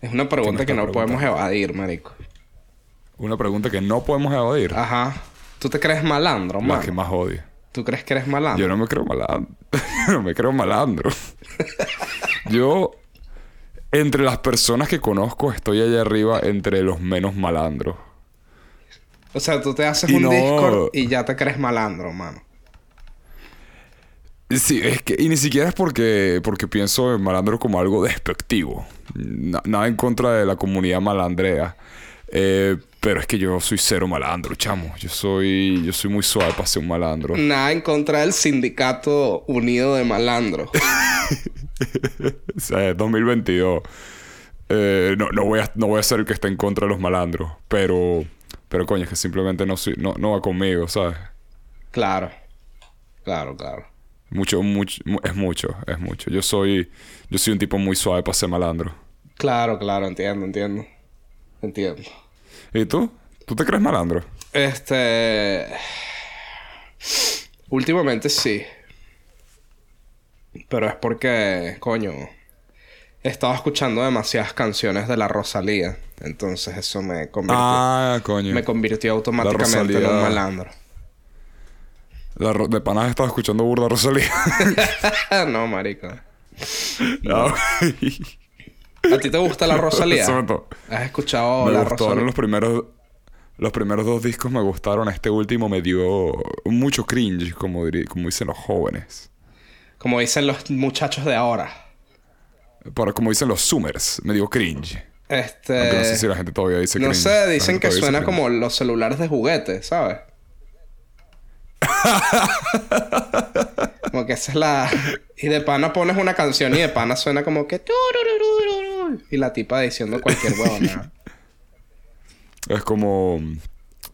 Es una pregunta que no podemos evadir, marico. Una pregunta que no podemos evadir. Ajá. ¿Tú te crees malandro, La que más odio. ¿Tú crees que eres malandro? Yo no me creo malandro. no me creo malandro. Yo, entre las personas que conozco, estoy allá arriba entre los menos malandros. O sea, tú te haces un Discord y ya te crees malandro, mano. Sí, es que... Y ni siquiera es porque, porque pienso en malandro como algo despectivo. nada en contra de la comunidad malandrea. Eh, pero es que yo soy cero malandro, chamo. Yo soy, yo soy muy suave para ser un malandro. Nada en contra del sindicato unido de malandros. o sea, 2022. Eh, no, no, voy a, no voy a ser el que esté en contra de los malandros. Pero, pero coño, es que simplemente no, soy, no, no va conmigo, ¿sabes? Claro. Claro, claro. Mucho, mucho, es mucho, es mucho. Yo soy, yo soy un tipo muy suave para ser malandro. Claro, claro, entiendo, entiendo. Entiendo. ¿Y tú? ¿Tú te crees malandro? Este. Últimamente sí. Pero es porque, coño, he estado escuchando demasiadas canciones de la Rosalía. Entonces eso me convirtió. Ah, coño. Me convirtió automáticamente en un malandro. La de panas he estado escuchando burda Rosalía. no, marico. No. ¿A ti te gusta la Rosalía? ¿Has escuchado me la Rosalía? los primeros... Los primeros dos discos me gustaron. Este último me dio mucho cringe, como, como dicen los jóvenes. Como dicen los muchachos de ahora. Para, como dicen los Zoomers, me dio cringe. Este... no sé si la gente todavía dice cringe. No sé, dicen que suena como los celulares de juguete, ¿sabes? como que esa es la... Y de pana pones una canción y de pana suena como que... Y la tipa diciendo cualquier huevona. es como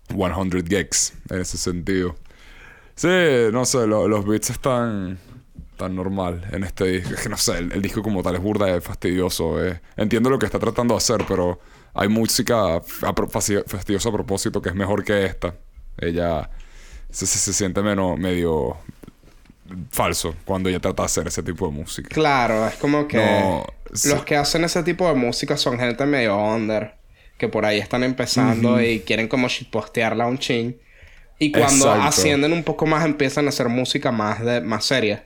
100 gigs en ese sentido. Sí, no sé, los beats están tan normal en este disco. Es que no sé, el, disco como tal es burda y fastidioso. Entiendo lo que está tratando de hacer, pero hay música fastidiosa a propósito que es mejor que esta. Ella se, se, siente menos, medio falso cuando ella trata de hacer ese tipo de música. Claro, es como que los que hacen ese tipo de música son gente medio under, que por ahí están empezando y quieren como shitpostearla un ching. Y cuando ascienden un poco más empiezan a hacer música más de más seria.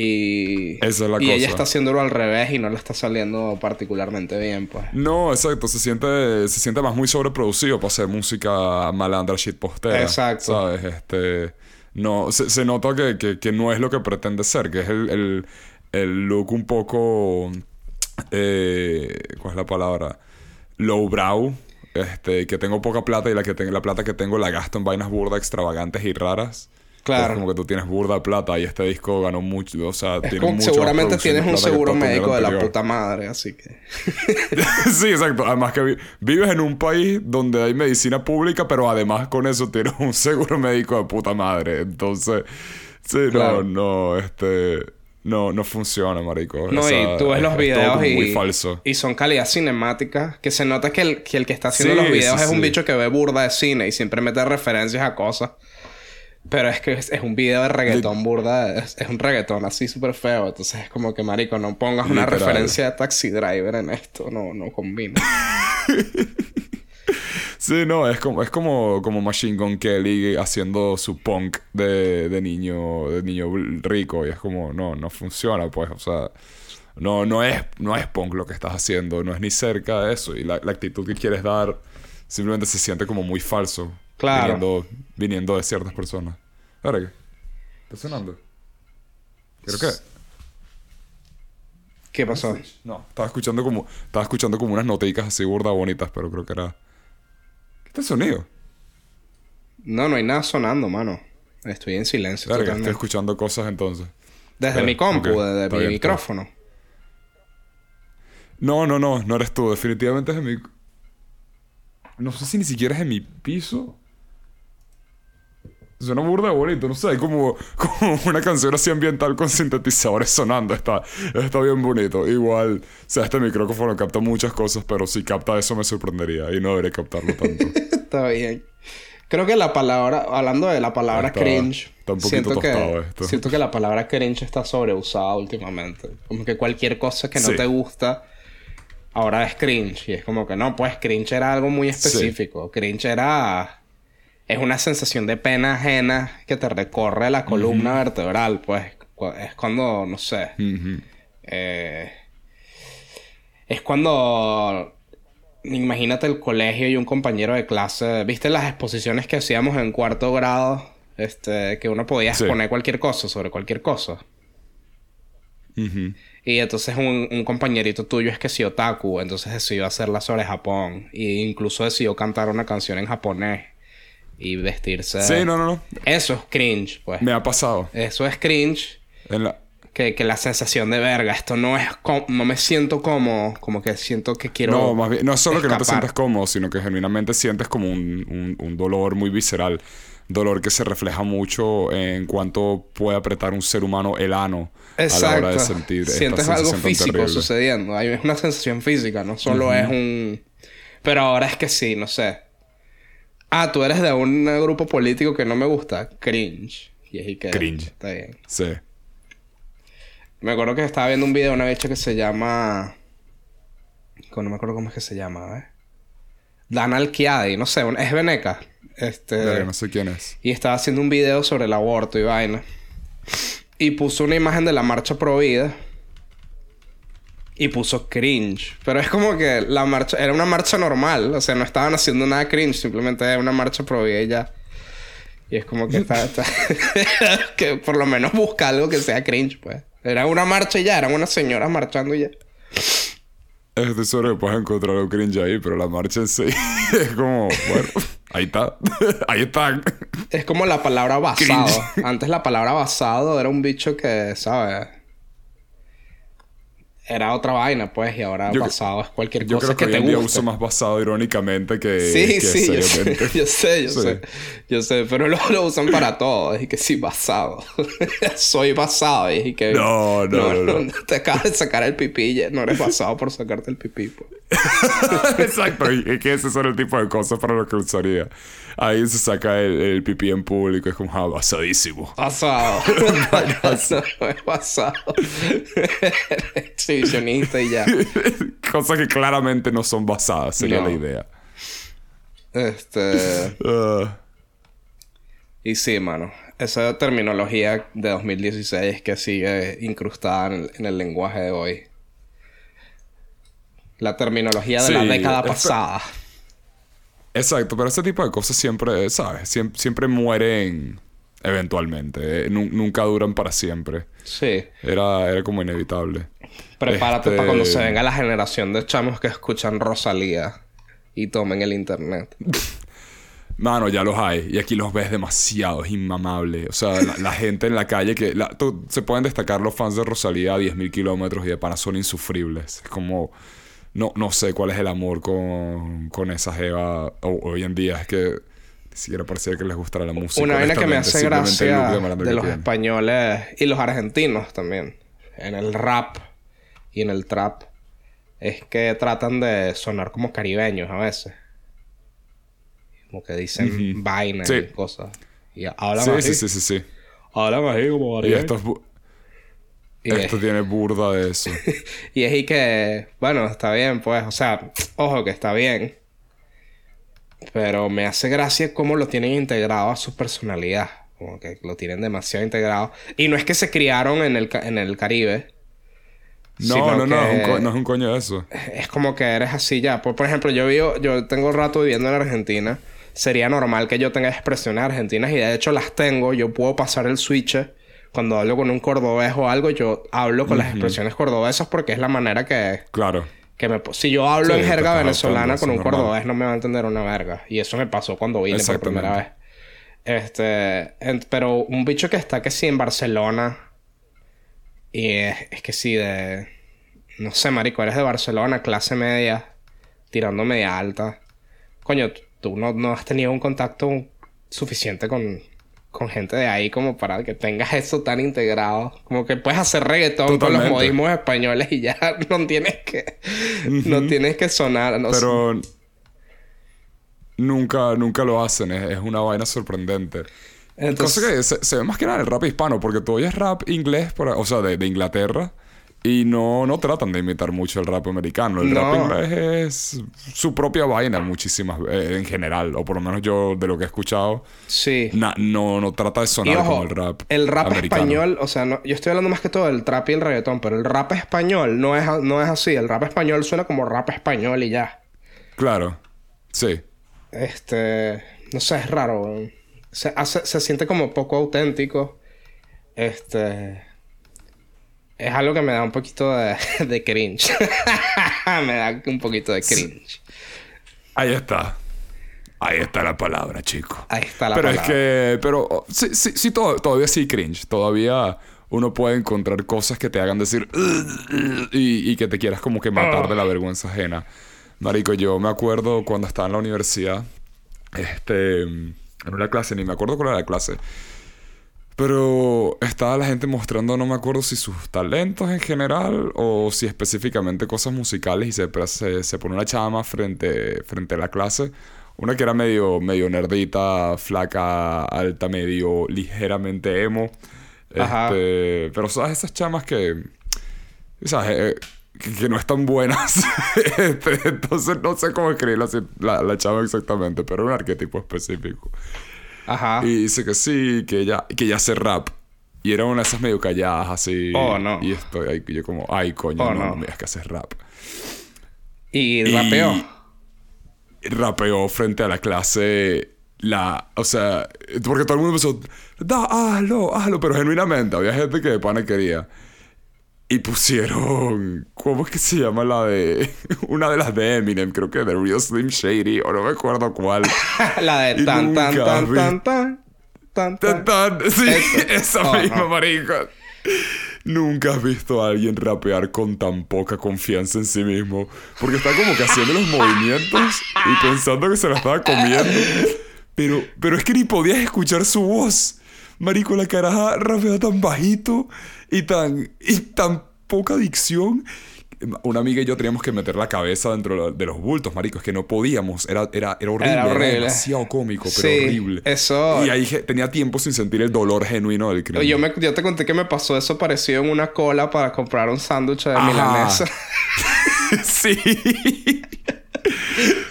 Y, Esa es la y ella está haciéndolo al revés y no le está saliendo particularmente bien, pues. No, exacto. Se siente, se siente más muy sobreproducido para hacer música malandra shitpostera. Exacto. ¿Sabes? Este... No, se, nota que, no es lo que pretende ser, que es el, look un poco. Eh, ¿Cuál es la palabra? Lowbrow. Este, que tengo poca plata y la, que la plata que tengo la gasto en vainas burdas, extravagantes y raras. Claro. Es como que tú tienes burda plata y este disco ganó mucho. O sea, tiene mucho Seguramente tienes un seguro médico de la puta madre, así que. sí, exacto. Además que vives en un país donde hay medicina pública, pero además con eso tienes un seguro médico de puta madre. Entonces, sí, no, no, este. No, no funciona, marico. No, y tú ves los videos y... Muy falso. Y son calidad cinemática. Que se nota que el que, el que está haciendo los videos es un bicho que ve burda de cine y siempre mete referencias a cosas. Pero es que es, un video de reggaetón burda. Es, un reggaetón así súper feo. Entonces es como que, marico, no pongas una referencia de Taxi Driver en esto. No, no combina. sí, no. Es como, es como, como Machine Gun Kelly haciendo su punk de, de niño... De niño rico. Y es como... No, no funciona, pues. O sea... No, no es, no es punk lo que estás haciendo. No es ni cerca de eso. Y la, la actitud que quieres dar... Simplemente se siente como muy falso. Claro. Viniendo, de ciertas personas. ¿Ahora qué? ¿Está sonando? ¿Creo que? ¿Qué pasó? No, estaba escuchando como... Estaba escuchando como unas noticas así burda bonitas, pero creo que era... ¿Qué está el sonido? No, no hay nada sonando, mano. Estoy en silencio. estoy escuchando cosas entonces. Desde mi compu, desde mi micrófono. No, no, no, no eres tú. Definitivamente es en mi. No sé si ni siquiera es en mi piso. Suena burda bonito, no sé, hay como, como una canción así ambiental con sintetizadores sonando, está, está bien bonito. Igual, o sea, este micrófono capta muchas cosas, pero si capta eso me sorprendería y no debería captarlo tanto. está bien. Creo que la palabra, hablando de la palabra cringe, está un siento, que, esto. siento que la palabra cringe está sobreusada últimamente. Como que cualquier cosa que no te gusta ahora es cringe. Y es como que no, pues cringe era algo muy específico. Cringe era. Es una sensación de pena ajena que te recorre la columna vertebral, pues. Es cuando, no sé. eh, es cuando. Imagínate el colegio y un compañero de clase. ¿Viste las exposiciones que hacíamos en cuarto grado? Este, que uno podía exponer cualquier cosa sobre cualquier cosa. Y entonces un, compañerito tuyo es que sí otaku, entonces decidió hacerla sobre Japón. E incluso decidió cantar una canción en japonés. Y vestirse. Sí, no, no, no. Eso es cringe, pues. Me ha pasado. Eso es cringe. Que, que, la sensación de verga, esto no es no me siento como, como que siento que quiero. No, más bien, no es solo que no te sientes cómodo, sino que genuinamente sientes como un, un dolor muy visceral dolor que se refleja mucho en cuanto puede apretar un ser humano el ano a la hora de sentir sientes algo físico sucediendo hay una sensación física no solo es un pero ahora es que sí no sé ah tú eres de un grupo político que no me gusta cringe y es cringe está bien sí me acuerdo que estaba viendo un video de una bicha que se llama no me acuerdo cómo es que se llama ¿eh? Dana Alquiadi no sé es veneca este, no sé quién es. Y estaba haciendo un video sobre el aborto y vaina. Y puso una imagen de la marcha pro vida. Y puso cringe. Pero es como que la marcha... Era una marcha normal. O sea, no estaban haciendo nada cringe. Simplemente era una marcha pro vida y ya. Y es como que está... que por lo menos busca algo que sea cringe, pues. Era una marcha y ya. Eran unas señoras marchando y ya. Estoy seguro que puedes encontrar algo cringe ahí. Pero la marcha en sí... es como... Bueno... Ahí está. Ahí está. Es como la palabra basado. Antes la palabra basado era un bicho que, ¿sabes? Era otra vaina, pues, y ahora basado es cualquier cosa yo creo que, que hoy te en uso más basado irónicamente que, sí, sí, seriamente. Yo sé, yo sé, yo sé. pero lo, lo usan para todo. Es que sí, basado. Soy basado. Y que no no, no, no, Te acabas de sacar el pipí. No eres basado por sacarte el pipí, pues. Exacto, y que ese son el tipo de cosas para lo que usaría. Ahí se saca el, pipí en público, es como, ah, basadísimo. Basado. no, basado. Exhibicionista y ya. Cosas que claramente no son basadas, sería la idea. Este. Ah. Y sí, mano. Esa terminología de 2016 que sigue incrustada en el lenguaje de hoy. La terminología de la década pasada. Exacto, pero ese tipo de cosas siempre, ¿sabes? siempre mueren eventualmente. Eh, nunca duran para siempre. Sí. Era, era como inevitable. Prepárate para cuando se este venga la generación de chamos que escuchan Rosalía y tomen el internet. Mano, ya los hay. Y aquí los ves demasiado. Es inmamable. O sea, la, gente en la calle que... se pueden destacar los fans de Rosalía a 10.000 kilómetros y de pana son insufribles. Es como no, no sé cuál es el amor con, con esa jeva hoy en día. Es que ni siquiera parecía que les gustara la música. Una vaina que me hace gracia de, los españoles y los argentinos también, en el rap y en el trap, es que tratan de sonar como caribeños a veces. Como que dicen vaina y cosas. Y hablan sí, así. Sí, sí, sí, sí. Hablan así como Y esto tiene burda de eso. y es y que, bueno, está bien, pues, o sea, ojo que está bien. Pero me hace gracia cómo lo tienen integrado a su personalidad. Como que lo tienen demasiado integrado. Y no es que se criaron en el, en el Caribe. No, no, no, no es un coño de eso. Es como que eres así ya. Por, por ejemplo, yo vivo, yo tengo rato viviendo en Argentina. Sería normal que yo tenga expresiones argentinas y de hecho las tengo. Yo puedo pasar el switch cuando hablo con un cordobés o algo, yo hablo con las expresiones cordobesas porque es la manera que... Claro. Que me, si yo hablo en jerga venezolana con un cordobés, no me va a entender una verga. Y eso me pasó cuando vine por primera vez. Este... pero un bicho que está que sí en Barcelona... Y es, que sí, de... No sé, marico, eres de Barcelona, clase media, tirando media alta. Coño, tú no, no has tenido un contacto suficiente con, con gente de ahí como para que tengas eso tan integrado. Como que puedes hacer reggaetón con los modismos españoles y ya no tienes que... No tienes que sonar. Pero... Nunca, nunca lo hacen. Es, una vaina sorprendente. Entonces... Cosa que se, ve más que nada en el rap hispano. Porque todavía es rap inglés, o sea, de, Inglaterra. Y no, no tratan de imitar mucho el rap americano. El rap inglés es su propia vaina muchísimas veces, en general. O por lo menos yo de lo que he escuchado. Sí. no, no trata de sonar como el rap El rap español, o sea, no, yo estoy hablando más que todo del trap y el reggaetón, pero el rap español no es, no es así. El rap español suena como rap español y ya. Claro. Sí. Este... No sé, es raro. Se, hace, se siente como poco auténtico. Este es algo que me da un poquito de, de cringe. me da un poquito de cringe. Ahí está. Ahí está la palabra, chico. Ahí está la pero palabra. Pero es que, pero oh, sí, sí, sí todavía sí cringe. Todavía uno puede encontrar cosas que te hagan decir y, y que te quieras como que matar de la vergüenza ajena. Marico, yo me acuerdo cuando estaba en la universidad, este, en una clase, ni me acuerdo cuál era la clase pero estaba la gente mostrando, no me acuerdo si sus talentos en general o si específicamente cosas musicales y se, se, se pone una chama frente, frente a la clase. Una que era medio, medio nerdita, flaca, alta, medio ligeramente emo. Este, pero sabes, esas chamas que... ¿Sabes? Eh, que, no están buenas. Este, entonces no sé cómo escribir la, la chama exactamente, pero un arquetipo específico. Ajá. Y dice que sí, que ella, que ella hace rap. Y era una de esas medio calladas así. Oh, no. Y estoy ahí, yo como, ay, coño, oh, no, no, me digas que haces rap. ¿Y rapeó? rapeó frente a la clase la... O sea, porque todo el mundo empezó, da, hazlo, hazlo, pero genuinamente había gente que de pana quería. Y pusieron. ¿Cómo es que se llama la de.? Una de las de Eminem, creo que de Real Slim Shady, o no me acuerdo cuál. la de tan, tan, tan, tan, tan, tan, tan, tan. Sí, esa oh, misma. Nunca has visto a alguien rapear con tan poca confianza en sí mismo. Porque está como que haciendo los movimientos y pensando que se la estaba comiendo. Pero, pero es que ni podías escuchar su voz. Marico, la caraja rapeaba tan bajito y tan, y tan poca dicción. Una amiga y yo teníamos que meter la cabeza dentro de los bultos, marico. Es que no podíamos. Era, era, era horrible. Era, demasiado cómico, pero horrible. Eso... Y ahí tenía tiempo sin sentir el dolor genuino del crimen. Yo, me, yo te conté que me pasó eso parecido en una cola para comprar un sándwich de milanesa. sí.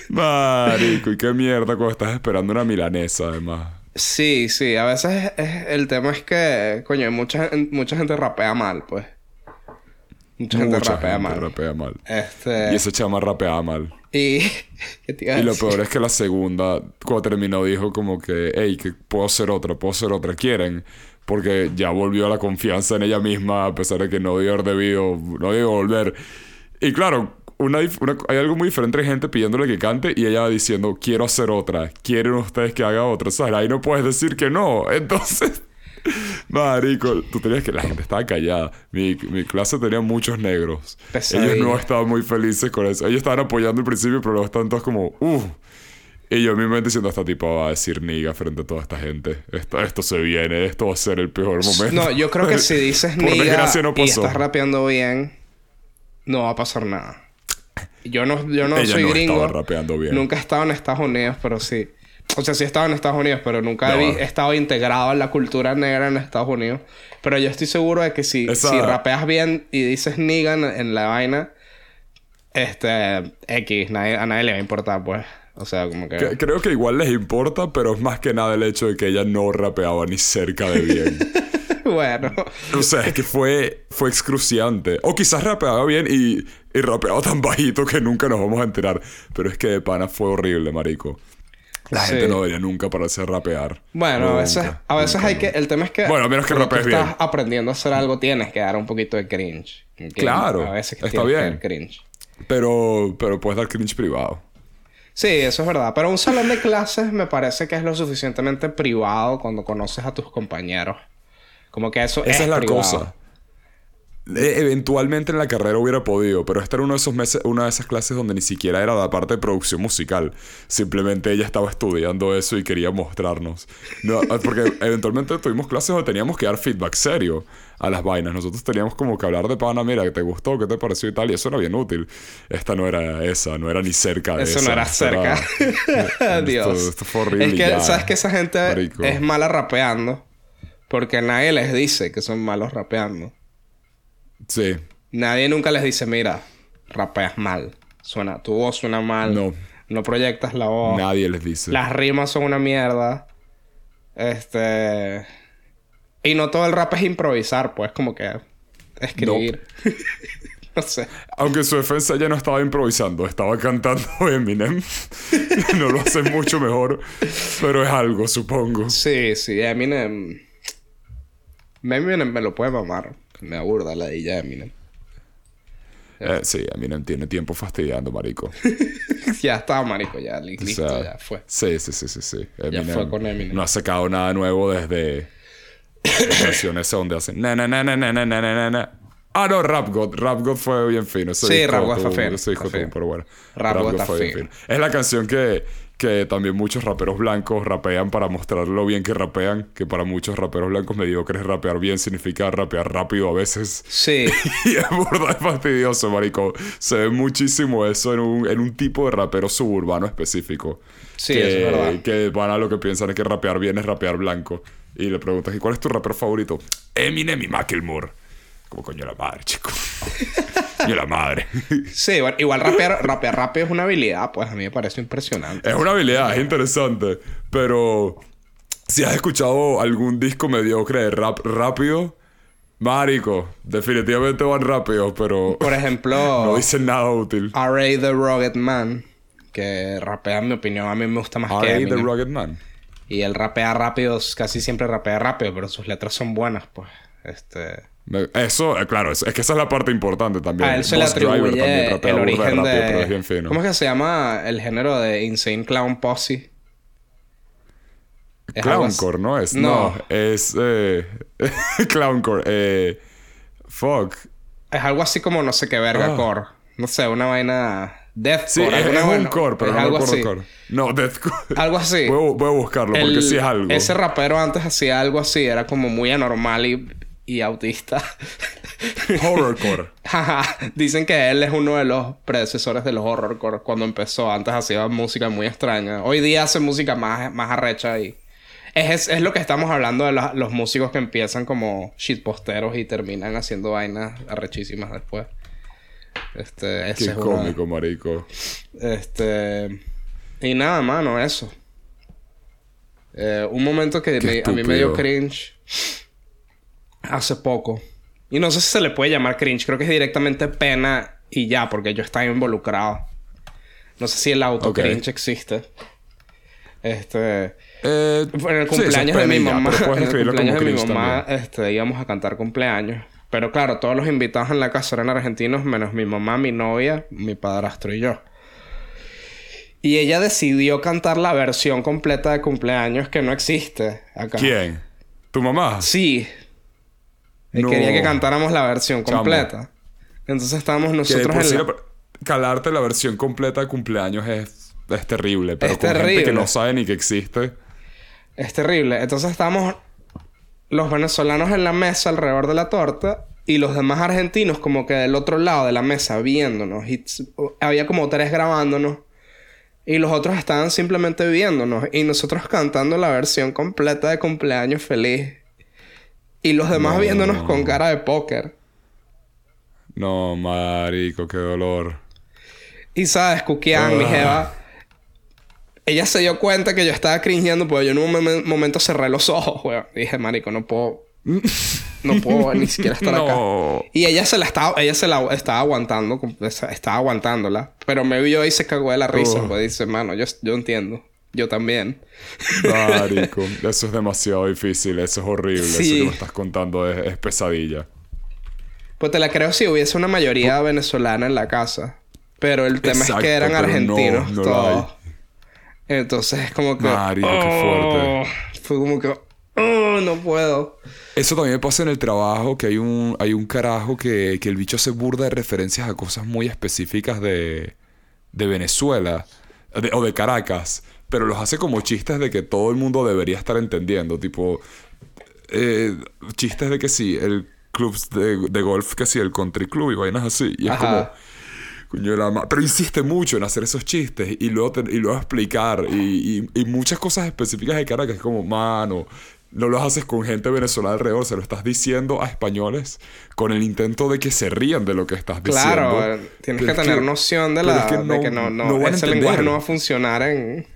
Marico, y qué mierda cuando estás esperando una milanesa, además. Sí, sí. A veces el tema es que, coño, mucha, mucha gente rapea mal, pues. Mucha, gente rapea mal. rapea mal. Este... Y ese chama rapea mal. Y... y lo peor es que la segunda, cuando terminó, dijo como que, hey, que puedo hacer otra, puedo hacer otra. ¿Quieren? Porque ya volvió la confianza en ella misma, a pesar de que no haber debido, no debió volver. Y claro, una, hay algo muy diferente de gente pidiéndole que cante y ella diciendo, quiero hacer otra, quieren ustedes que haga otra, ¿sabes? Ahí no puedes decir que no. Entonces, marico, tú tenías que... La gente estaba callada. Mi, mi clase tenía muchos negros. Ellos no estaban muy felices con eso. Ellos estaban apoyando al principio, pero luego estaban todos como, uh. Y yo a mi mente diciendo, esta tipo va a decir niga frente a toda esta gente. Esto, esto se viene, esto va a ser el peor momento. No, yo creo que si dices niga y estás rapeando bien, no va a pasar nada. Yo no, yo no soy gringo. Nunca he estado en Estados Unidos, pero sí. O sea, sí he estado en Estados Unidos, pero nunca he estado integrado en la cultura negra en Estados Unidos. Pero yo estoy seguro de que si, si rapeas bien y dices nigga en, la vaina, este, X, a nadie le va a importar, pues. O sea, como que... Creo que igual les importa, pero es más que nada el hecho de que ella no rapeaba ni cerca de bien. bueno. O sea, es que fue, fue excruciante. O quizás rapeaba bien y, y rapeaba tan bajito que nunca nos vamos a enterar. Pero es que de pana fue horrible, marico. La gente no debería nunca pararse a rapear. Bueno, a veces, a veces hay que... El tema es que... Bueno, menos que rapees bien. estás aprendiendo a hacer algo, tienes que dar un poquito de cringe. Claro. A veces está bien. cringe. Pero, pero puedes dar cringe privado. Sí, eso es verdad. Pero un salón de clases me parece que es lo suficientemente privado cuando conoces a tus compañeros. Como que eso Esa es, la cosa. E, eventualmente en la carrera hubiera podido, pero esta era uno de esos meses, una de esas clases donde ni siquiera era la parte de producción musical. Simplemente ella estaba estudiando eso y quería mostrarnos. No, porque eventualmente tuvimos clases donde teníamos que dar feedback serio a las vainas. Nosotros teníamos como que hablar de pana, mira, ¿qué te gustó? ¿Qué te pareció y tal? Y eso era bien útil. Esta no era esa, no era ni cerca de eso. Eso no era cerca. Dios. Esto, fue horrible. Es que, ¿sabes que esa gente es mala rapeando? Porque nadie les dice que son malos rapeando. Sí. Nadie nunca les dice, mira, rapeas mal. Suena, tu voz suena mal. No. No proyectas la voz. Nadie les dice. Las rimas son una mierda. Este. Y no todo el rap es improvisar, pues, como que escribir. no sé. Aunque su defensa ya no estaba improvisando, estaba cantando Eminem. no lo hace mucho mejor, pero es algo, supongo. Sí, sí, Eminem. Eminem me lo puede mamar. Me aburda la de Eminem. Eh, sí, Eminem tiene tiempo fastidiando, marico. ya está, marico, ya listo, ya fue. Sí, sí, sí, sí, sí. ya fue con Eminem. No ha sacado nada nuevo desde canciones donde hacen na na na na na na na na Ah, no, Rap God. Rap God fue bien fino. sí, Rap God fue fino. pero bueno. Rap, God fue bien fino. Es la canción que que también muchos raperos blancos rapean para mostrar lo bien que rapean, que para muchos raperos blancos mediocres rapear bien significa rapear rápido a veces. Sí. y es burda, es fastidioso, marico. Se ve muchísimo eso en un, en un tipo de rapero suburbano específico. Sí, que, es verdad. Que van a lo que piensan es que rapear bien es rapear blanco. Y le preguntas, ¿y cuál es tu rapero favorito? Eminem y Macklemore. Como coño la madre, chico. y la madre. sí, igual rapear, rapear rápido es una habilidad, pues a mí me parece impresionante. Es una habilidad, es interesante. Pero si has escuchado algún disco mediocre de rap rápido, Marico, definitivamente van rápido, pero. Por ejemplo. no dicen nada útil. R.A. The Rugged Man, que rapea, en mi opinión, a mí me gusta más que R.A. The Rugged Man. Y él rapea rápido, casi siempre rapea rápido, pero sus letras son buenas, pues. Este. Eso, eh, claro, es, que esa es la parte importante también. A él se le atribuye el origen de... ¿Cómo es que se llama el género de Insane Clown Posse? Clowncore, ¿no es? No, es... Eh... Clowncore. Eh... Fuck. Es algo así como no sé qué verga ah. core. No sé, una vaina... Deathcore. Sí, es, un core, pero no algo así. Core. No, deathcore. Algo así. Voy, a buscarlo porque sí es algo. Ese rapero antes hacía algo así. Era como muy anormal y y autista. Horrorcore. Dicen que él es uno de los predecesores de los horrorcore cuando empezó. Antes hacía música muy extraña. Hoy día hace música más, más arrecha y... Es, es, lo que estamos hablando de los músicos que empiezan como shitposteros y terminan haciendo vainas arrechísimas después. Este, Qué cómico, marico. Este... Y nada, mano, eso. Eh, un momento que a mí me dio cringe hace poco. Y no sé si se le puede llamar cringe. Creo que es directamente pena y ya, porque yo estaba involucrado. No sé si el auto cringe existe. Este. Eh, en el cumpleaños de mi mamá. en el cumpleaños de mi mamá, este, íbamos a cantar cumpleaños. Pero claro, todos los invitados en la casa eran argentinos, menos mi mamá, mi novia, mi padrastro y yo. Y ella decidió cantar la versión completa de cumpleaños que no existe acá. ¿Quién? ¿Tu mamá? Sí, quería que cantáramos la versión completa. Entonces estábamos nosotros en Calarte la versión completa de cumpleaños es, es terrible. Pero es con terrible. gente que no sabe ni que existe. Es terrible. Entonces estábamos los venezolanos en la mesa alrededor de la torta y los demás argentinos como que del otro lado de la mesa viéndonos. Y había como tres grabándonos. Y los otros estaban simplemente viéndonos. Y nosotros cantando la versión completa de cumpleaños feliz. Y los demás viéndonos con cara de póker. No, marico, qué dolor. Y sabes, Kukian, mi ah. jeva, ella se dio cuenta que yo estaba cringeando, porque yo en un momento cerré los ojos, weón. dije, marico, no puedo. No puedo ni siquiera estar acá. Y ella se la estaba, ella se la estaba aguantando, estaba aguantándola. Pero me vio y se cagó de la risa. Pues dice, mano, yo, yo entiendo. Yo también. Marico, eso es demasiado difícil, eso es horrible. Eso que me estás contando es, pesadilla. Pues te la creo si hubiese una mayoría venezolana en la casa. Pero el tema es que eran argentinos todos. Entonces es como que. Marico, qué fuerte. Oh, fue como que. Oh, no puedo. Eso también me pasa en el trabajo, que hay un, hay un carajo que, que el bicho se burda de referencias a cosas muy específicas de, de Venezuela o de Caracas pero los hace como chistes de que todo el mundo debería estar entendiendo. Tipo, eh, chistes de que sí, el club de, golf, que sí, el country club y vainas así. Y es como. Pero insiste mucho en hacer esos chistes y luego, y luego explicar. Y, y, muchas cosas específicas de Caracas, como, mano, no lo haces con gente venezolana alrededor, se lo estás diciendo a españoles con el intento de que se rían de lo que estás diciendo. Claro, tienes que tener noción de, la, de que no, no, ese lenguaje no va a funcionar en,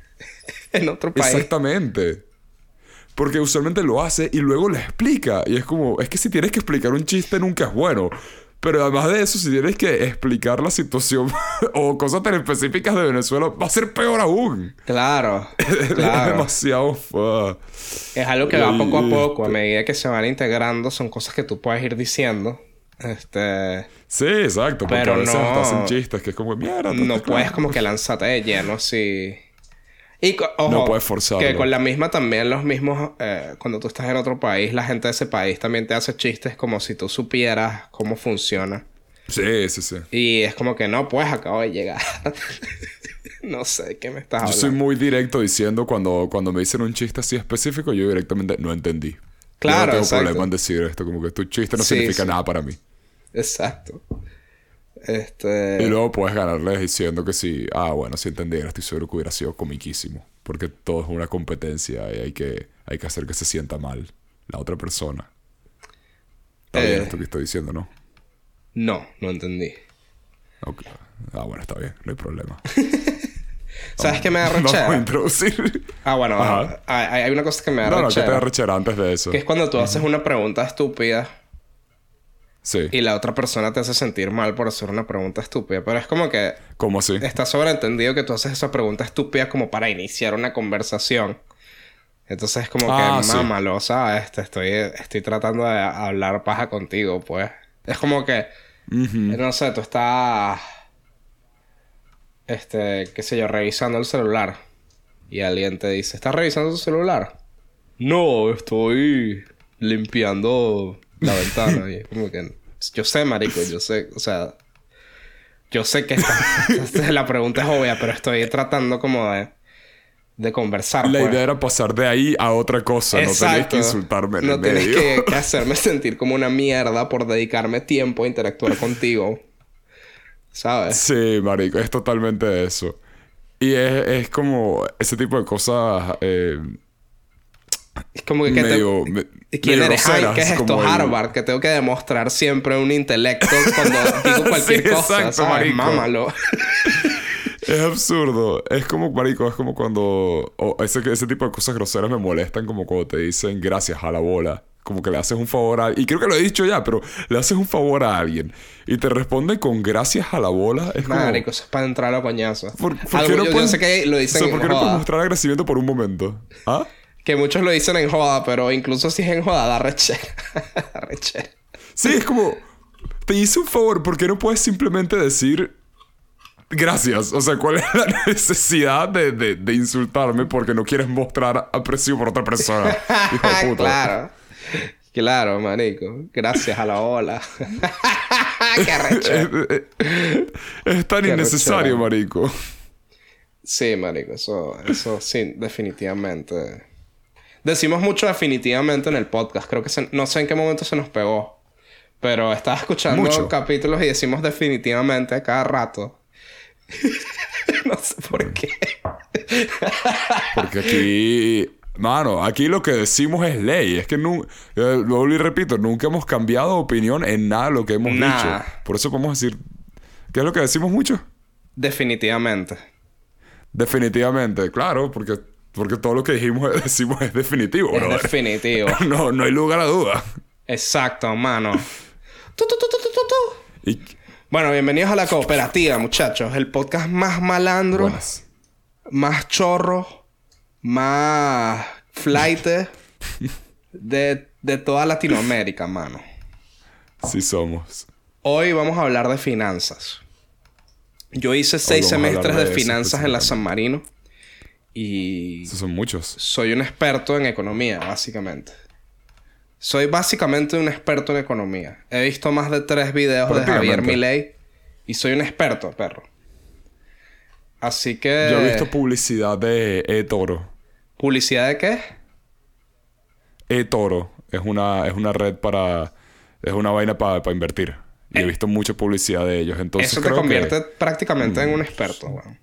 en otro país. Exactamente. Porque usualmente lo hace y luego le explica. Y es como, es que si tienes que explicar un chiste nunca es bueno. Pero además de eso, si tienes que explicar la situación o cosas tan específicas de Venezuela, va a ser peor aún. Claro. claro. es demasiado Es algo que va poco a poco, a medida que se van integrando, son cosas que tú puedes ir diciendo. Este. Sí, exacto. Porque pero a veces no, hacen chistes que es como mierda. No puedes como que lanzarte de lleno así. Y ojo, no puedes forzarlo. Que con la misma también los mismos... Eh, cuando tú estás en otro país, la gente de ese país también te hace chistes como si tú supieras cómo funciona. Sí, sí, sí. Y es como que no, pues acabo de llegar. no sé qué me estás hablando. Yo soy muy directo diciendo cuando, cuando me dicen un chiste así específico, yo directamente no entendí. Claro, yo no tengo problema en decir esto, como que tu chiste no significa nada para mí. Exacto. Este... Y luego puedes ganarles diciendo que sí, ah, bueno, si entendiera, estoy seguro que hubiera sido comiquísimo. Porque todo es una competencia y hay que, hay que hacer que se sienta mal la otra persona. Está bien eh. esto que estoy diciendo, ¿no? No, no entendí. Ah, bueno, está bien, no hay problema. ¿Sabes qué me da rechera? No introducir. Ah, bueno, hay, una cosa que me da no, No, que te da rechera antes de eso. Que es cuando tú haces una pregunta estúpida y la otra persona te hace sentir mal por hacer una pregunta estúpida. Pero es como que... ¿Cómo así? Está sobreentendido que tú haces esa pregunta estúpida como para iniciar una conversación. Entonces es como que, ah, mámalo, ¿sabes? Este, estoy, estoy tratando de hablar paja contigo, pues. Es como que... No sé, tú estás... Este, qué sé yo, revisando el celular. Y alguien te dice, ¿estás revisando tu celular? No, estoy limpiando la ventana. y como que, yo sé, marico, yo sé, o sea, yo sé que esta, la pregunta es obvia, pero estoy tratando como de, de conversar. La pues. idea era pasar de ahí a otra cosa, no tenés que insultarme en No el tenés que, que, hacerme sentir como una mierda por dedicarme tiempo a interactuar contigo. ¿Sabes? Sí, marico, es totalmente eso. Y es, es como ese tipo de cosas... Eh, es como que... Medio, ¿Quién eres? ¿qué es esto? Harvard, que tengo que demostrar siempre un intelecto cuando digo cualquier cosa. Exacto, Mámalo. es absurdo. Es como, marico, es como cuando... ese, ese tipo de cosas groseras me molestan como cuando te dicen gracias a la bola. Como que le haces un favor a... Y creo que lo he dicho ya, pero le haces un favor a alguien. Y te responde con gracias a la bola. Es Marico, eso es para entrar a coñazo. ¿Por, qué no yo, sé que lo dicen ¿por qué no puedes mostrar agradecimiento por un momento? ¿Ah? Que muchos lo dicen en joda, pero incluso si es en joda, da rechera. rechera. Sí, es como. Te hice un favor, ¿por qué no puedes simplemente decir. Gracias. O sea, ¿cuál es la necesidad de, de, insultarme porque no quieres mostrar aprecio por otra persona? Hijo de puta. claro. Claro, marico. Gracias a la ola. Qué rechera. es, tan innecesario, marico. Sí, marico. Eso, eso sí, definitivamente. Decimos mucho definitivamente en el podcast. Creo que no sé en qué momento se nos pegó. Pero estaba escuchando capítulos y decimos definitivamente cada rato. no sé por qué. Porque aquí... Mano, aquí lo que decimos es ley. Es que no... Eh, lo y repito, nunca hemos cambiado opinión en nada de lo que hemos dicho. Por eso podemos decir... ¿Qué es lo que decimos mucho? Definitivamente. Definitivamente, claro, porque porque todo lo que dijimos, decimos es definitivo, Es definitivo. no, no hay lugar a duda. Exacto, mano. Bueno, bienvenidos a la cooperativa, muchachos. El podcast más malandro, más chorro, más flight de, de toda Latinoamérica, mano. Sí somos. Hoy vamos a hablar de finanzas. Yo hice seis semestres de, finanzas en la San Marino. Y... son muchos. Soy un experto en economía, básicamente. Soy básicamente un experto en economía. He visto más de tres videos de Javier Milei y soy un experto, perro. Así que... Yo he visto publicidad de eToro. ¿Publicidad de qué? eToro. Es una, es una red para... Es una vaina para invertir. Y he eh. visto mucha publicidad de ellos. Entonces Eso te convierte prácticamente en un experto, weón.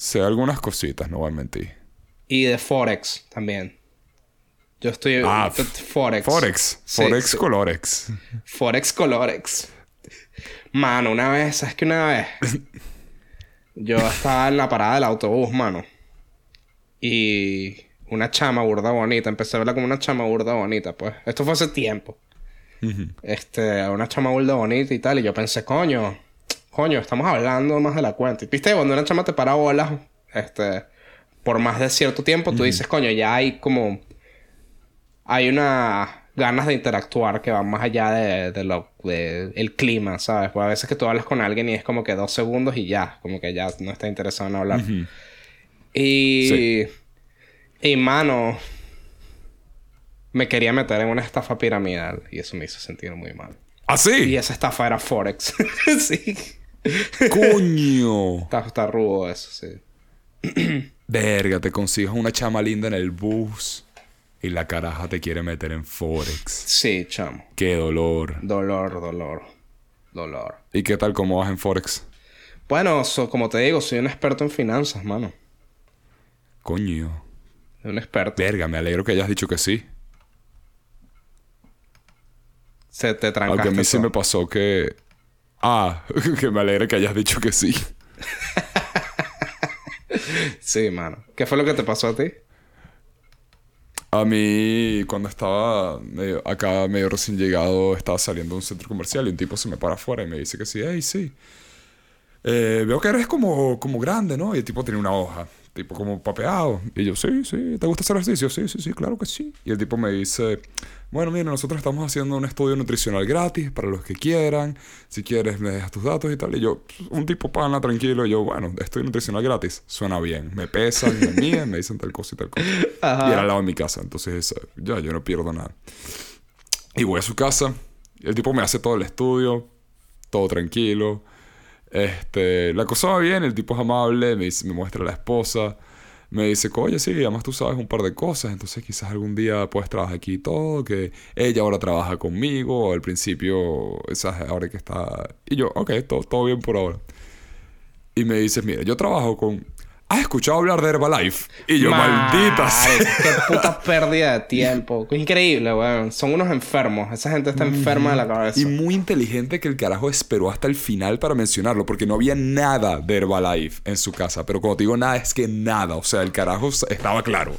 Sé algunas cositas, no voy a mentir. Y de Forex también. Yo estoy... Ah, Forex. Forex. Forex Colorex. Forex Colorex. Mano, una vez, ¿sabes que una vez? Yo estaba en la parada del autobús, mano. Y una chama burda bonita. Empecé a verla como una chama burda bonita, pues. Esto fue hace tiempo. Este, una chama burda bonita y tal. Y yo pensé, coño, coño, estamos hablando más de la cuenta. Viste, cuando una chama te para bolas, este, por más de cierto tiempo, tú dices, coño, ya hay como. Hay una ganas de interactuar que van más allá de, lo de el clima, ¿sabes? Pues a veces que tú hablas con alguien y es como que dos segundos y ya, como que ya no está interesado en hablar. Y. Y mano. Me quería meter en una estafa piramidal y eso me hizo sentir muy mal. ¿Ah, sí? Y esa estafa era Forex. sí. ¡Coño! Está, está rudo eso, sí. Verga, te consigues una chama linda en el bus y la caraja te quiere meter en Forex. Sí, chamo. Qué dolor. Dolor, dolor. Dolor. ¿Y qué tal cómo vas en Forex? Bueno, como te digo, soy un experto en finanzas, mano. Coño. Un experto. Verga, me alegro que hayas dicho que sí. Se te trancaste Aunque a mí sí me pasó que... Ah, que me alegra que hayas dicho que sí. sí, mano. ¿Qué fue lo que te pasó a ti? A mí, cuando estaba acá medio recién llegado, estaba saliendo de un centro comercial y un tipo se me para afuera y me dice que sí, hey, sí. Eh, veo que eres como, como grande, ¿no? Y el tipo tiene una hoja tipo como papeado. Y yo, sí, sí, ¿te gusta hacer ejercicio? Sí, sí, sí, claro que sí. Y el tipo me dice, bueno, mira, nosotros estamos haciendo un estudio nutricional gratis para los que quieran. Si quieres, me dejas tus datos y tal. Y yo, un tipo pana, tranquilo. Y yo, bueno, estudio nutricional gratis. Suena bien. Me pesan, me miden, me dicen tal cosa y tal cosa. Y era al lado de mi casa. Entonces, ya, yo no pierdo nada. Y voy a su casa. Y el tipo me hace todo el estudio. Todo tranquilo. Este, la cosa va bien, el tipo es amable, me, me muestra a la esposa, me dice, oye, sí, además tú sabes un par de cosas, entonces quizás algún día puedes trabajar aquí y todo, que ella ahora trabaja conmigo, al principio, ¿sabes? Ahora que está... Y yo, ok, todo, todo bien por ahora. Y me dice, mira, yo trabajo con ¿Has escuchado hablar de Herbalife? Y yo, maldita sea. Qué puta pérdida de tiempo. Increíble, weón. Son unos enfermos. Esa gente está enferma de la cabeza. Y muy inteligente que el carajo esperó hasta el final para mencionarlo, porque no había nada de Herbalife en su casa. Pero cuando te digo nada, es que nada. O sea, el carajo estaba claro.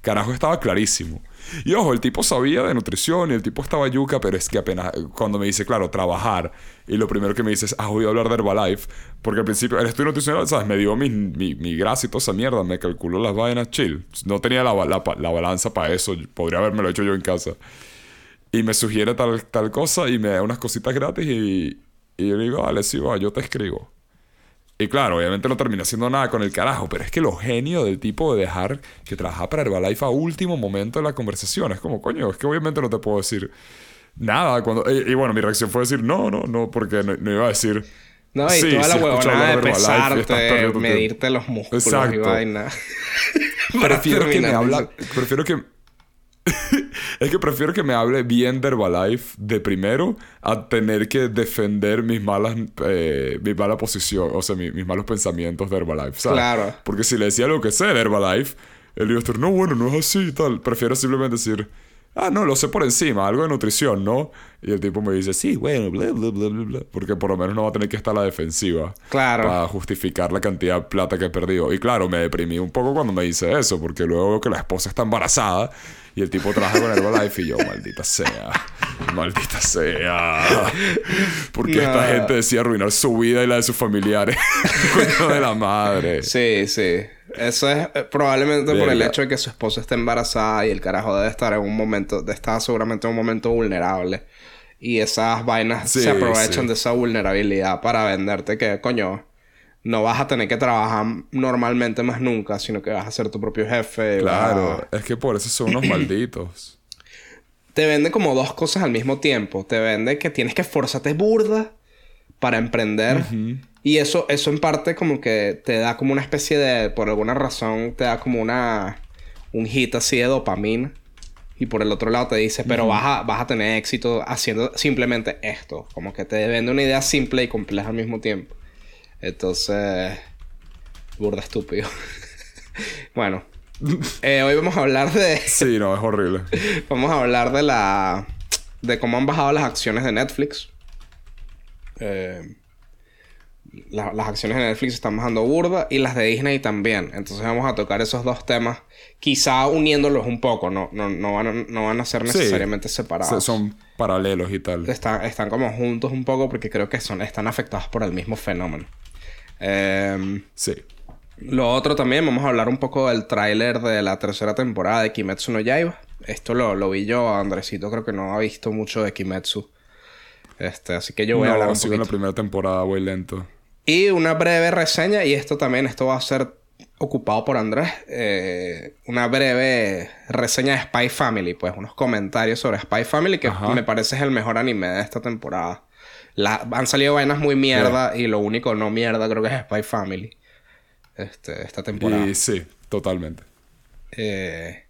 Carajo estaba clarísimo. Y ojo, el tipo sabía de nutrición y el tipo estaba yuca, pero es que apenas cuando me dice, claro, trabajar, y lo primero que me dice es, ah, voy a hablar de Herbalife, porque al principio el estudio nutricional, ¿sabes? Me dio mi, mi, mi grasa y toda esa mierda, me calculó las vainas chill. No tenía la, la, la balanza para eso, podría haberme hecho yo en casa. Y me sugiere tal, tal cosa y me da unas cositas gratis y, yo le digo, dale, sí, va, yo te escribo. Y claro, obviamente no terminé haciendo nada con el carajo, pero es que lo genio del tipo de dejar que trabajaba para Herbalife a último momento de la conversación es como, coño, es que obviamente no te puedo decir nada. cuando Y, bueno, mi reacción fue decir, no, no, no, porque no, iba a decir. No, y toda la huevonada de pesarte, medirte los músculos Exacto. y vaina. prefiero que me habla, prefiero que es que prefiero que me hable bien de Herbalife de primero a tener que defender mis malas eh, mi mala posición, o sea, mis malos pensamientos de Herbalife, ¿sabes? Claro. Porque si le decía lo que sé de Herbalife, él iba a estar, no, bueno, no es así y tal. Prefiero simplemente decir, ah, no, lo sé por encima, algo de nutrición, ¿no? Y el tipo me dice, sí, bueno, bla, bla, bla, bla, porque por lo menos no va a tener que estar a la defensiva. Claro. Para justificar la cantidad de plata que he perdido. Y claro, me deprimí un poco cuando me dice eso, porque luego veo que la esposa está embarazada y el tipo trabaja con Herbalife y yo, maldita sea. Maldita sea. Porque esta gente decía arruinar su vida y la de sus familiares. Coño de la madre. Sí, sí. Eso es eh, probablemente por el hecho de que su esposa está embarazada y el carajo debe estar en un momento, está seguramente en un momento vulnerable. Y esas vainas se aprovechan de esa vulnerabilidad para venderte que, coño, no vas a tener que trabajar normalmente más nunca, sino que vas a ser tu propio jefe. Claro, es que por eso son unos malditos. Te vende como dos cosas al mismo tiempo. Te vende que tienes que esforzarte burda para emprender. Y eso, eso en parte como que te da como una especie de, por alguna razón, te da como una, un hit así de dopamina. Y por el otro lado te dice, pero vas, a, vas a tener éxito haciendo simplemente esto. Como que te vende una idea simple y compleja al mismo tiempo. Entonces, burda estúpido. bueno, Eh, hoy vamos a hablar de. sí, no, es horrible. vamos a hablar de la. de cómo han bajado las acciones de Netflix. Eh, las acciones de Netflix están bajando burda y las de Disney también. Entonces vamos a tocar esos dos temas, quizá uniéndolos un poco, no, no, no, van, a, no van a ser necesariamente separados. Son paralelos y tal. Están, están como juntos un poco porque creo que son, están afectados por el mismo fenómeno. Em, sí. Lo otro también, vamos a hablar un poco del tráiler de la tercera temporada de Kimetsu no Yaiba. Esto lo, lo vi yo, Andresito creo que no ha visto mucho de Kimetsu. Este, así que yo voy a hablar un poquito. en la primera temporada voy lento. Y una breve reseña, y esto también, esto va a ser ocupado por Andrés, eh, una breve reseña de Spy Family, pues unos comentarios sobre Spy Family, que me parece es el mejor anime de esta temporada. Han salido vainas muy mierda y lo único no mierda creo que es Spy Family. Este, esta temporada. Y sí, totalmente. Eh,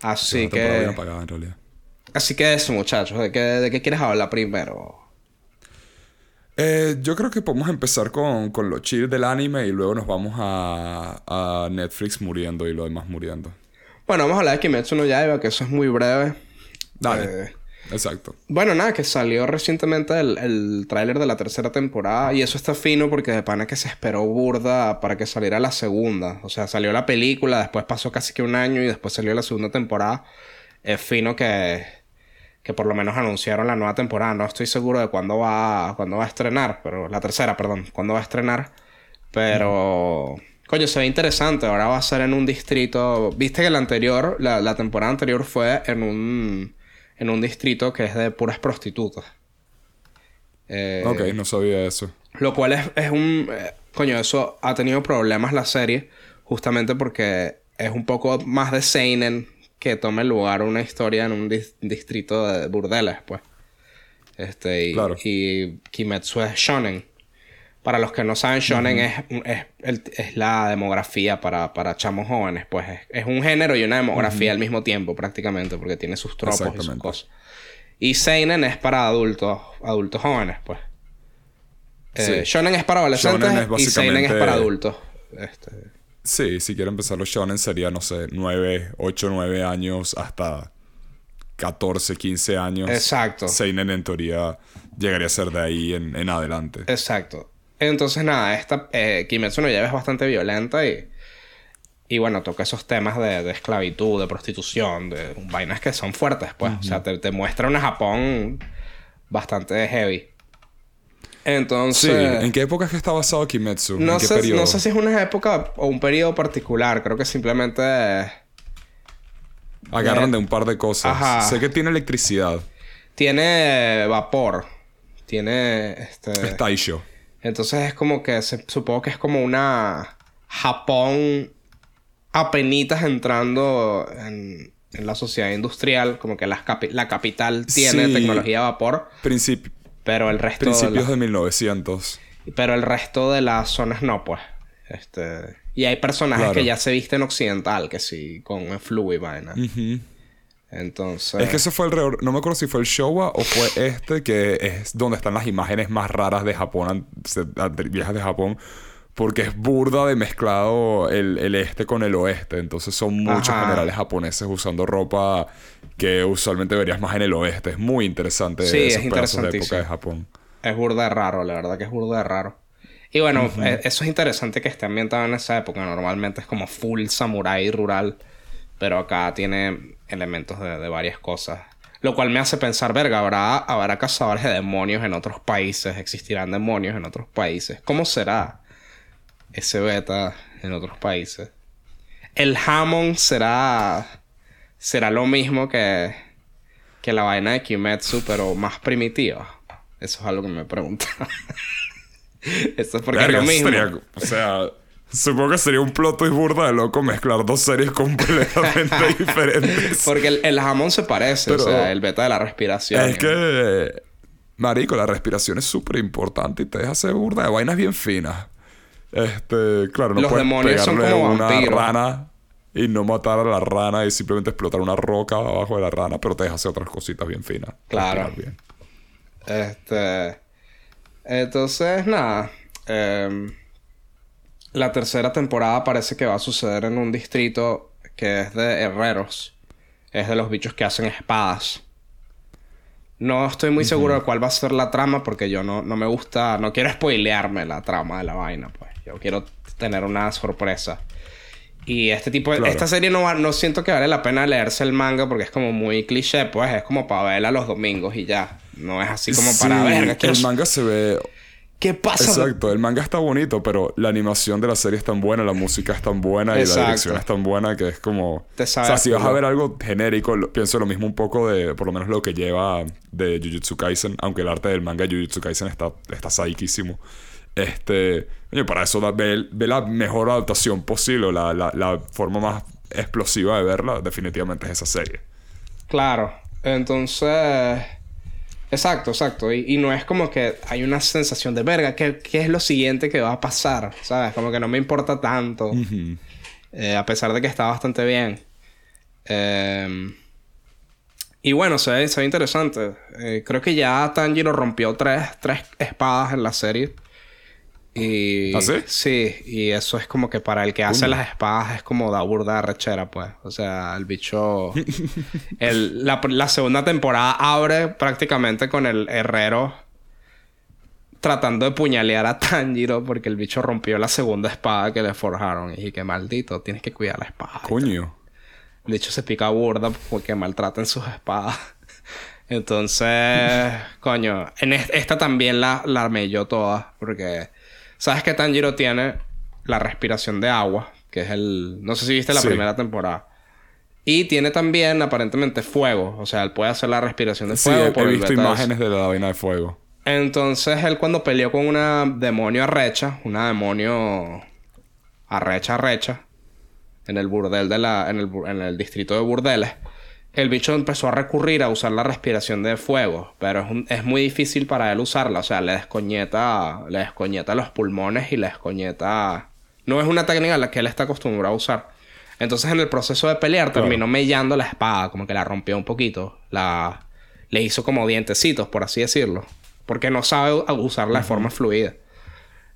así que... Así que eso, muchachos. ¿De qué, ¿De qué quieres hablar primero? Eh, yo creo que podemos empezar con, con lo chill del anime y luego nos vamos a, a, Netflix muriendo y lo demás muriendo. Bueno, vamos a hablar de Kimetsu no Yaiba, que eso es muy breve. Dale. Eh, Exacto. Bueno, nada, que salió recientemente el, el tráiler de la tercera temporada y eso está fino porque de pana que se esperó burda para que saliera la segunda. O sea, salió la película, después pasó casi que un año y después salió la segunda temporada. Es fino que, que por lo menos anunciaron la nueva temporada. No estoy seguro de cuándo va, cuándo va a estrenar, pero la tercera, perdón, cuándo va a estrenar. Pero... Coño, se ve interesante. Ahora va a ser en un distrito. Viste que la anterior, la, la temporada anterior fue en un en un distrito que es de puras prostitutas. Eh, ok, no sabía eso. Lo cual es, un... Eh, coño, eso ha tenido problemas la serie justamente porque es un poco más de Seinen que tome lugar una historia en un distrito de burdeles, pues. Este, y, claro. y Kimetsu es shonen. Para los que no saben, shonen es, es, la demografía para, para chamos jóvenes. Pues es, un género y una demografía al mismo tiempo, prácticamente, porque tiene sus tropos y sus cosas. Y Seinen es para adultos, adultos jóvenes, pues. Eh, shonen es para adolescentes y Seinen es para adultos. Este... Sí, si quiero empezar los shonen sería, no sé, 9, 8, 9 años hasta 14, 15 años. Exacto. Seinen en teoría llegaría a ser de ahí en, en adelante. Exacto. Entonces, nada, esta eh, Kimetsu no Yaiba es bastante violenta y... Y bueno, toca esos temas de, esclavitud, de prostitución, de vainas que son fuertes, pues. O sea, te, muestra una Japón bastante heavy. Entonces... Sí. ¿En qué época es que está basado Kimetsu? No, sé, no sé si es una época o un periodo particular. Creo que simplemente... Agarran de un par de cosas. Ajá. Sé que tiene electricidad. Tiene vapor. Tiene... Este... Es Taisho. Entonces es como que supongo que es como una Japón apenitas entrando en, la sociedad industrial, como que la capital tiene tecnología a vapor. pero el resto Principios de, de 1900. Pero el resto de las zonas no, pues. Este... Y hay personajes que ya se visten occidental, que sí, con flu y vaina. Entonces. Es que eso fue el. No me acuerdo si fue el Showa o fue este, que es donde están las imágenes más raras de Japón, viejas de Japón. Porque es burda de mezclado el, el este con el oeste. Entonces son muchos generales japoneses usando ropa que usualmente verías más en el oeste. Es muy interesante sí, esos es de época de Japón. Es burda de raro, la verdad que es burda de raro. Y bueno, eh, eso es interesante que esté ambientado en esa época. Normalmente es como full samurai rural. Pero acá tiene elementos de, varias cosas. Lo cual me hace pensar, verga, ¿habrá, habrá cazadores de demonios en otros países, existirán demonios en otros países. ¿Cómo será ese beta en otros países? El Hammond será. será lo mismo que. que la vaina de Kimetsu, pero más primitiva. Eso es algo que me pregunta. Eso es porque es lo mismo. o sea. Supongo que sería un ploto y burda de loco mezclar dos series completamente diferentes. Porque el, jamón se parece, o sea, el beta de la respiración. Es que, marico, la respiración es súper importante y te deja hacer burda de vainas bien finas. Este, claro, no Los puedes demonios son como una rana y no matar a la rana y simplemente explotar una roca abajo de la rana, pero te deja hacer otras cositas bien finas. Claro. Este. Entonces, nada. Eh, la tercera temporada parece que va a suceder en un distrito que es de herreros. Es de los bichos que hacen espadas. No estoy muy seguro de cuál va a ser la trama porque yo no, no me gusta, no quiero spoilearme la trama de la vaina, pues. Yo quiero tener una sorpresa. Y este tipo de... Esta serie no, no siento que vale la pena leerse el manga porque es como muy cliché, pues. Es como para verla los domingos y ya. No es así como para ver. El manga se ve ¿Qué pasa? Exacto, el manga está bonito, pero la animación de la serie es tan buena, la música es tan buena y la dirección es tan buena que es como... o sea, si vas a ver algo genérico, pienso lo mismo un poco de, por lo menos lo que lleva de Jujutsu Kaisen, aunque el arte del manga de Jujutsu Kaisen está, está sadiquísimo. Este, oye, para eso da, ve, la mejor adaptación posible, la, la, la forma más explosiva de verla, definitivamente es esa serie. Claro, entonces... Exacto, exacto. Y, no es como que hay una sensación de verga, ¿qué, es lo siguiente que va a pasar? ¿Sabes? Como que no me importa tanto. Eh, a pesar de que está bastante bien. Em, y bueno, se ve, interesante. Eh, creo que ya Tanjiro rompió tres, tres espadas en la serie. Y, ¿Ah, sí? Sí, y eso es como que para el que hace las espadas es como da burda rechera, pues. O sea, el bicho. el, la, segunda temporada abre prácticamente con el herrero tratando de puñalear a Tanjiro porque el bicho rompió la segunda espada que le forjaron. Y dije, que maldito, tienes que cuidar la espada. Coño. El bicho se pica burda porque maltratan sus espadas. Entonces, coño, en esta también la, la armé yo toda porque ¿Sabes que Tanjiro tiene la respiración de agua? Que es el... No sé si viste la primera temporada. Y tiene también aparentemente fuego. O sea, él puede hacer la respiración de fuego. Sí, he, visto imágenes de la vaina de fuego. Entonces él cuando peleó con una demonio arrecha, una demonio arrecha arrecha, en el burdel de la, en el, en el distrito de burdeles, el bicho empezó a recurrir a usar la respiración de fuego, pero es, muy difícil para él usarla, o sea, le descoñeta, le descoñeta los pulmones y le descoñeta... No es una técnica a la que él está acostumbrado a usar. Entonces en el proceso de pelear terminó mellando la espada, como que la rompió un poquito, la... le hizo como dientecitos, por así decirlo, porque no sabe usarla de forma fluida.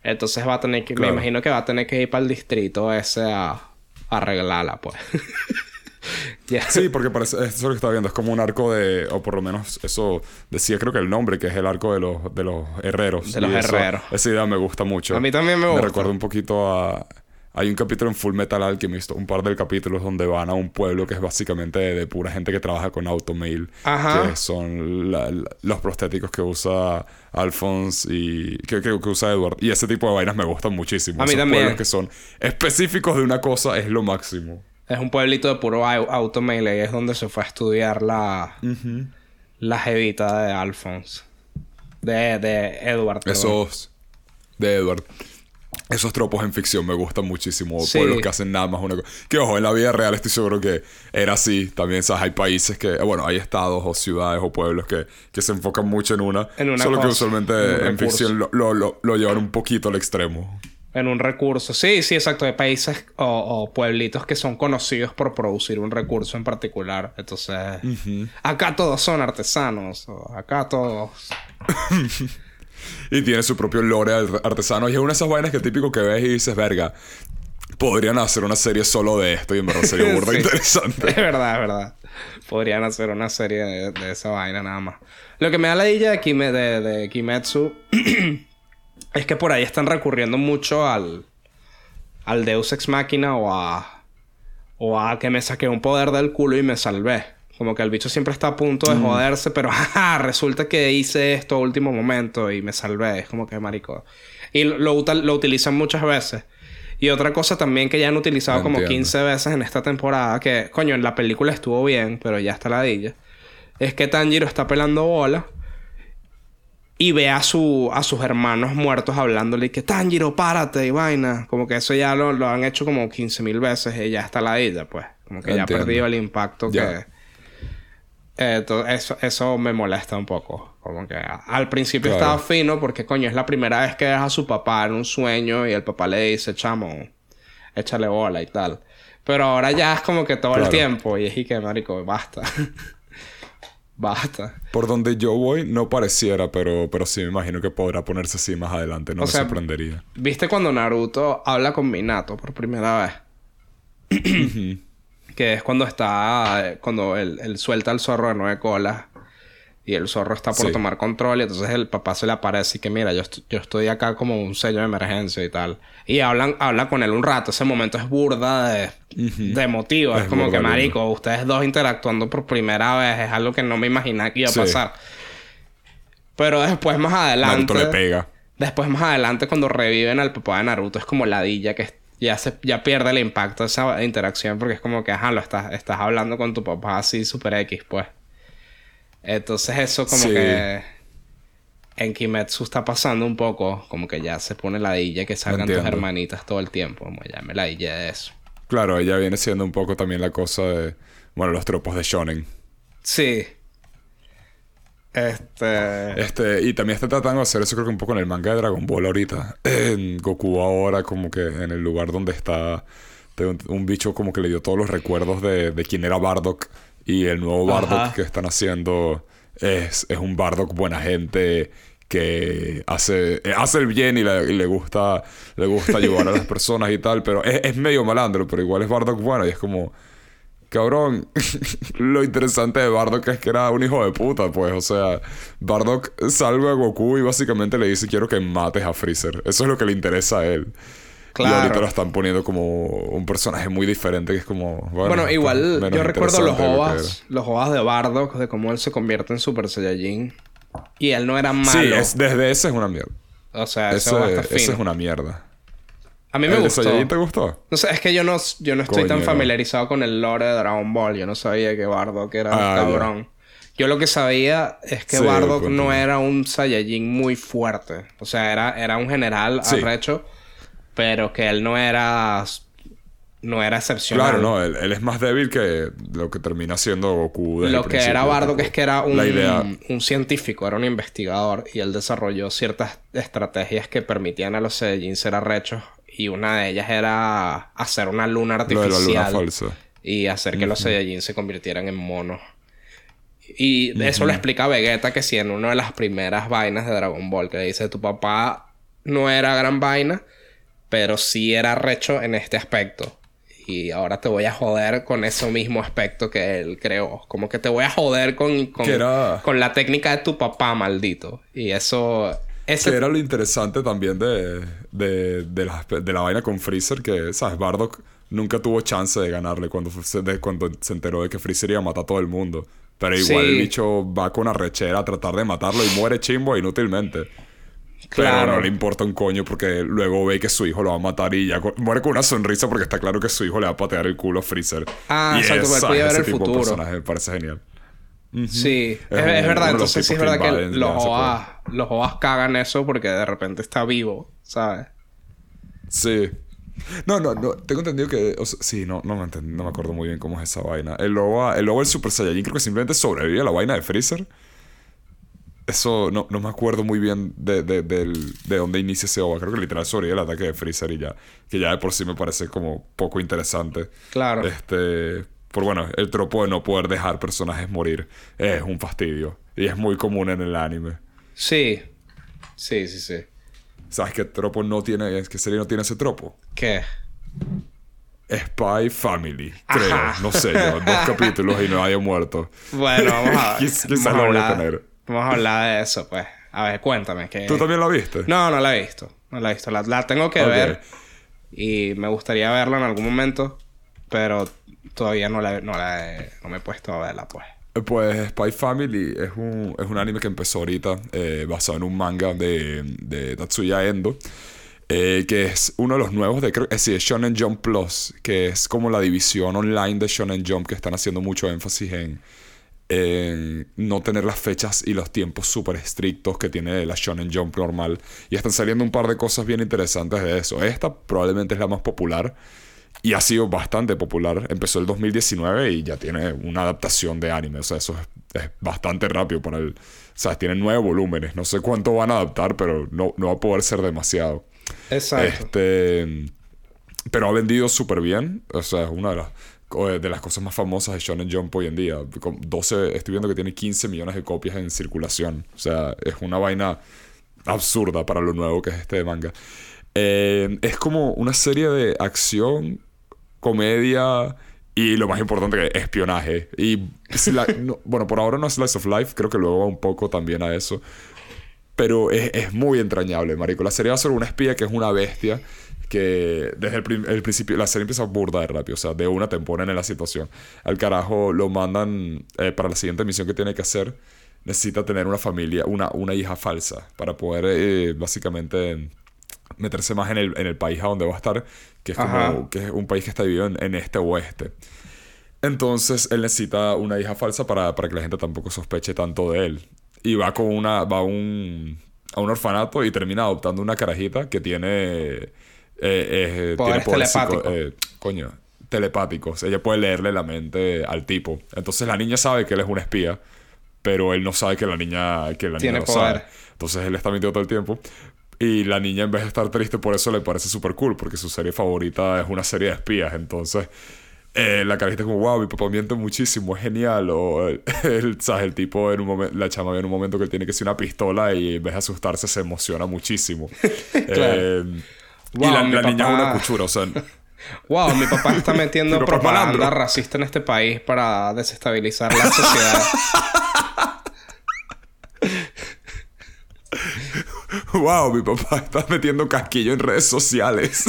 Entonces va a tener que, me imagino que va a tener que ir para el distrito ese a, a arreglarla, pues. Sí, porque parece, eso es lo que estaba viendo, es como un arco de, o por lo menos eso decía creo que el nombre, que es el arco de los, de los herreros. De los herreros. Esa idea me gusta mucho. A mí también me gusta. Me recuerda un poquito a... Hay un capítulo en Full Metal Alchemist, un par de capítulos donde van a un pueblo que es básicamente de, pura gente que trabaja con Automail. Ajá. Que son los prostéticos que usa Alphonse y... Que, que, usa Edward. Y ese tipo de vainas me gustan muchísimo. A mí también. pueblos que son específicos de una cosa es lo máximo. Es un pueblito de puro automele y es donde se fue a estudiar la, la jevita de Alphonse. De, de Edward. Esos. De Edward. Esos tropos en ficción me gustan muchísimo. Pueblos que hacen nada más una cosa. Que ojo, en la vida real estoy seguro que era así. También, ¿sabes? Hay países que, bueno, hay estados o ciudades o pueblos que, que se enfocan mucho en una. solo que usualmente en, ficción lo, lo, lo, llevan un poquito al extremo en un recurso. Sí, sí, exacto. De países o, pueblitos que son conocidos por producir un recurso en particular. Entonces, acá todos son artesanos. acá todos. y tiene su propio lore artesano. Y es una de esas vainas que típico que ves y dices, verga. Podrían hacer una serie solo de esto y en verdad sería burda interesante. Es verdad, es verdad. Podrían hacer una serie de, esa vaina nada más. Lo que me da la idea de, de, de Kimetsu es que por ahí están recurriendo mucho al, al Deus Ex Máquina o a, o a que me saqué un poder del culo y me salvé. Como que el bicho siempre está a punto de mm. joderse, pero resulta que hice esto a último momento y me salvé. Es como que marico. Y lo, lo, utilizan muchas veces. Y otra cosa también que ya han utilizado como 15 veces en esta temporada, que coño, en la película estuvo bien, pero ya está la dilla, es que Tanjiro está pelando bola y ve a, su, a sus hermanos muertos hablándole que Tanjiro, párate y vaina. Como que eso ya lo, han hecho como 15 mil veces y ya está la ella, pues. Como que ya ha perdido el impacto que... Eh, eso, eso me molesta un poco. Como que al principio estaba fino porque, coño, es la primera vez que deja a su papá en un sueño y el papá le dice, chamo, échale bola y tal. Pero ahora ya es como que todo el tiempo y es y que, marico, basta. Basta. Por donde yo voy no pareciera, pero, pero sí me imagino que podrá ponerse así más adelante. No me sorprendería. ¿Viste cuando Naruto habla con Minato por primera vez? Que es cuando está. Cuando él, suelta al zorro de nueve colas. Y el zorro está por tomar control. Y entonces el papá se le aparece y que mira, yo, yo estoy acá como un sello de emergencia y tal. Y hablan, habla con él un rato. Ese momento es burda de, de emotivo. Es, como que, marico, ustedes dos interactuando por primera vez. Es algo que no me imaginaba que iba a pasar. Pero después, más adelante. le pega. Después, más adelante, cuando reviven al papá de Naruto, es como ladilla que ya, se, ya pierde el impacto de esa interacción porque es como que, ajá, lo estás, estás hablando con tu papá así super X, pues. Entonces, eso como que. En Kimetsu está pasando un poco, como que ya se pone ladilla que salgan tus hermanitas todo el tiempo, como ya me ladilla de eso. Claro, ella viene siendo un poco también la cosa de. Bueno, los tropos de Shonen. Sí. Este... este... Y también está tratando de hacer eso creo que un poco en el manga de Dragon Ball ahorita. En Goku ahora como que en el lugar donde está... Un, bicho como que le dio todos los recuerdos de, de quién era Bardock. Y el nuevo Bardock que están haciendo es, es un Bardock buena gente que hace, hace el bien y le, gusta le gusta ayudar a las personas y tal, pero es, es, medio malandro, pero igual es Bardock bueno y es como Cabrón, lo interesante de Bardock es que era un hijo de puta, pues. O sea, Bardock salva a Goku y básicamente le dice: Quiero que mates a Freezer. Eso es lo que le interesa a él. Claro. Y ahorita lo están poniendo como un personaje muy diferente, que es como. Bueno, igual yo recuerdo los ovas, los ovas de Bardock, de cómo él se convierte en Super Saiyajin. Y él no era malo. Sí, es, desde ese es una mierda. O sea, ese, ese es una mierda. A mí me ¿El gustó. De te gustó? No sé, es que yo no, yo no estoy tan familiarizado con el lore de Dragon Ball. Yo no sabía que Bardock era ah, cabrón. Yo lo que sabía es que Bardock no era un Saiyajin muy fuerte. O sea, era, era un general arrecho, pero que él no era no era excepcional. Claro, no, él, es más débil que lo que termina siendo Goku. Lo que era Bardock es que era un, un científico, era un investigador y él desarrolló ciertas estrategias que permitían a los Saiyajin ser arrechos y una de ellas era hacer una luna artificial. Y hacer que los Saiyajin se convirtieran en monos. Y eso lo explica Vegeta que si en una de las primeras vainas de Dragon Ball, que dice tu papá no era gran vaina, pero sí era recho en este aspecto. Y ahora te voy a joder con ese mismo aspecto que él creó. Como que te voy a joder con, con, con la técnica de tu papá, maldito. Y eso ese... Que era lo interesante también de, de, de, la, de la vaina con Freezer, que, ¿sabes? Bardock nunca tuvo chance de ganarle cuando se, cuando se enteró de que Freezer iba a matar a todo el mundo. Pero igual el bicho va con arrechera a tratar de matarlo y muere chimbo inútilmente. Claro. Pero no le importa un coño porque luego ve que su hijo lo va a matar y ya muere con una sonrisa porque está claro que su hijo le va a patear el culo a Freezer. Ah, y exacto, esa, ver el futuro. personaje me parece genial. Sí, es, verdad. Entonces sí es verdad que los OAS, los OAS cagan eso porque de repente está vivo, ¿sabes? Sí. No, no, no. Tengo entendido que... sí, no, no, me no me acuerdo muy bien cómo es esa vaina. El OA, el OA del Super Saiyajin creo que simplemente sobrevive a la vaina de Freezer. Eso no, no me acuerdo muy bien de, de, de, dónde inicia ese OVA. Creo que literal sobrevive el ataque de Freezer y ya. Que ya de por sí me parece como poco interesante. Claro. Este por bueno, el tropo de no poder dejar personajes morir es un fastidio. Y es muy común en el anime. Sí. Sí, sí, sí. ¿Sabes qué tropo no tiene? ¿Qué serie no tiene ese tropo? ¿Qué? Spy Family, creo. No sé, dos capítulos y no haya muerto. Bueno, vamos a Quizás lo voy a tener. Vamos a hablar de eso, pues. A ver, cuéntame. Que... ¿Tú también la viste? No, no la he visto. No la he visto. La, tengo que ver. Y me gustaría verla en algún momento. Pero todavía no, la, no, la no me he puesto a verla, pues. Pues Spy Family es un, es un anime que empezó ahorita, eh, basado en un manga de, de Tatsuya Endo, eh, que es uno de los nuevos de, creo, es decir, Shonen Jump Plus, que es como la división online de Shonen Jump que están haciendo mucho énfasis en, en no tener las fechas y los tiempos súper estrictos que tiene la Shonen Jump normal. Y están saliendo un par de cosas bien interesantes de eso. Esta probablemente es la más popular. Y ha sido bastante popular. Empezó el 2019 y ya tiene una adaptación de anime. O sea, eso es, bastante rápido para el... O sea, tiene nueve volúmenes. No sé cuánto van a adaptar, pero no, no va a poder ser demasiado. Exacto. Este... Pero ha vendido súper bien. O sea, es una de las, de las cosas más famosas de Shonen Jump hoy en día. 12, estoy viendo que tiene 15 millones de copias en circulación. O sea, es una vaina absurda para lo nuevo que es este manga. Eh, es como una serie de acción comedia Y lo más importante que espionaje. Y bueno, por ahora no es Slice of Life, creo que luego va un poco también a eso. Pero es, es muy entrañable, marico. La serie va sobre una espía que es una bestia que desde el, principio la serie empieza burda de rápido, o sea, de una te ponen en la situación. Al carajo lo mandan eh, para la siguiente misión que tiene que hacer. Necesita tener una familia, una, una hija falsa, para poder eh, básicamente meterse más en el, en el país a donde va a estar, que es como que es un país que está dividido en, este oeste. Entonces él necesita una hija falsa para, para, que la gente tampoco sospeche tanto de él. Y va con una, va a un, a un orfanato y termina adoptando una carajita que tiene eh, eh, poderes telepáticos. Eh, coño, telepáticos. Ella puede leerle la mente al tipo. Entonces la niña sabe que él es un espía, pero él no sabe que la niña, que la niña lo sabe. Entonces él está mintiendo todo el tiempo. Y la niña, en vez de estar triste por eso, le parece súper cool, porque su serie favorita es una serie de espías. Entonces, eh, la carita es como, wow, mi papá miente muchísimo, es genial. O, el, ¿sabes? el tipo, en un momento, la chama en un momento que tiene que ser una pistola y en vez de asustarse, se emociona muchísimo. claro. Wow, y la, niña es una cuchura, o sea. Wow, mi papá está metiendo propaganda racista en este país para desestabilizar la sociedad. wow, mi papá está metiendo casquillo en redes sociales.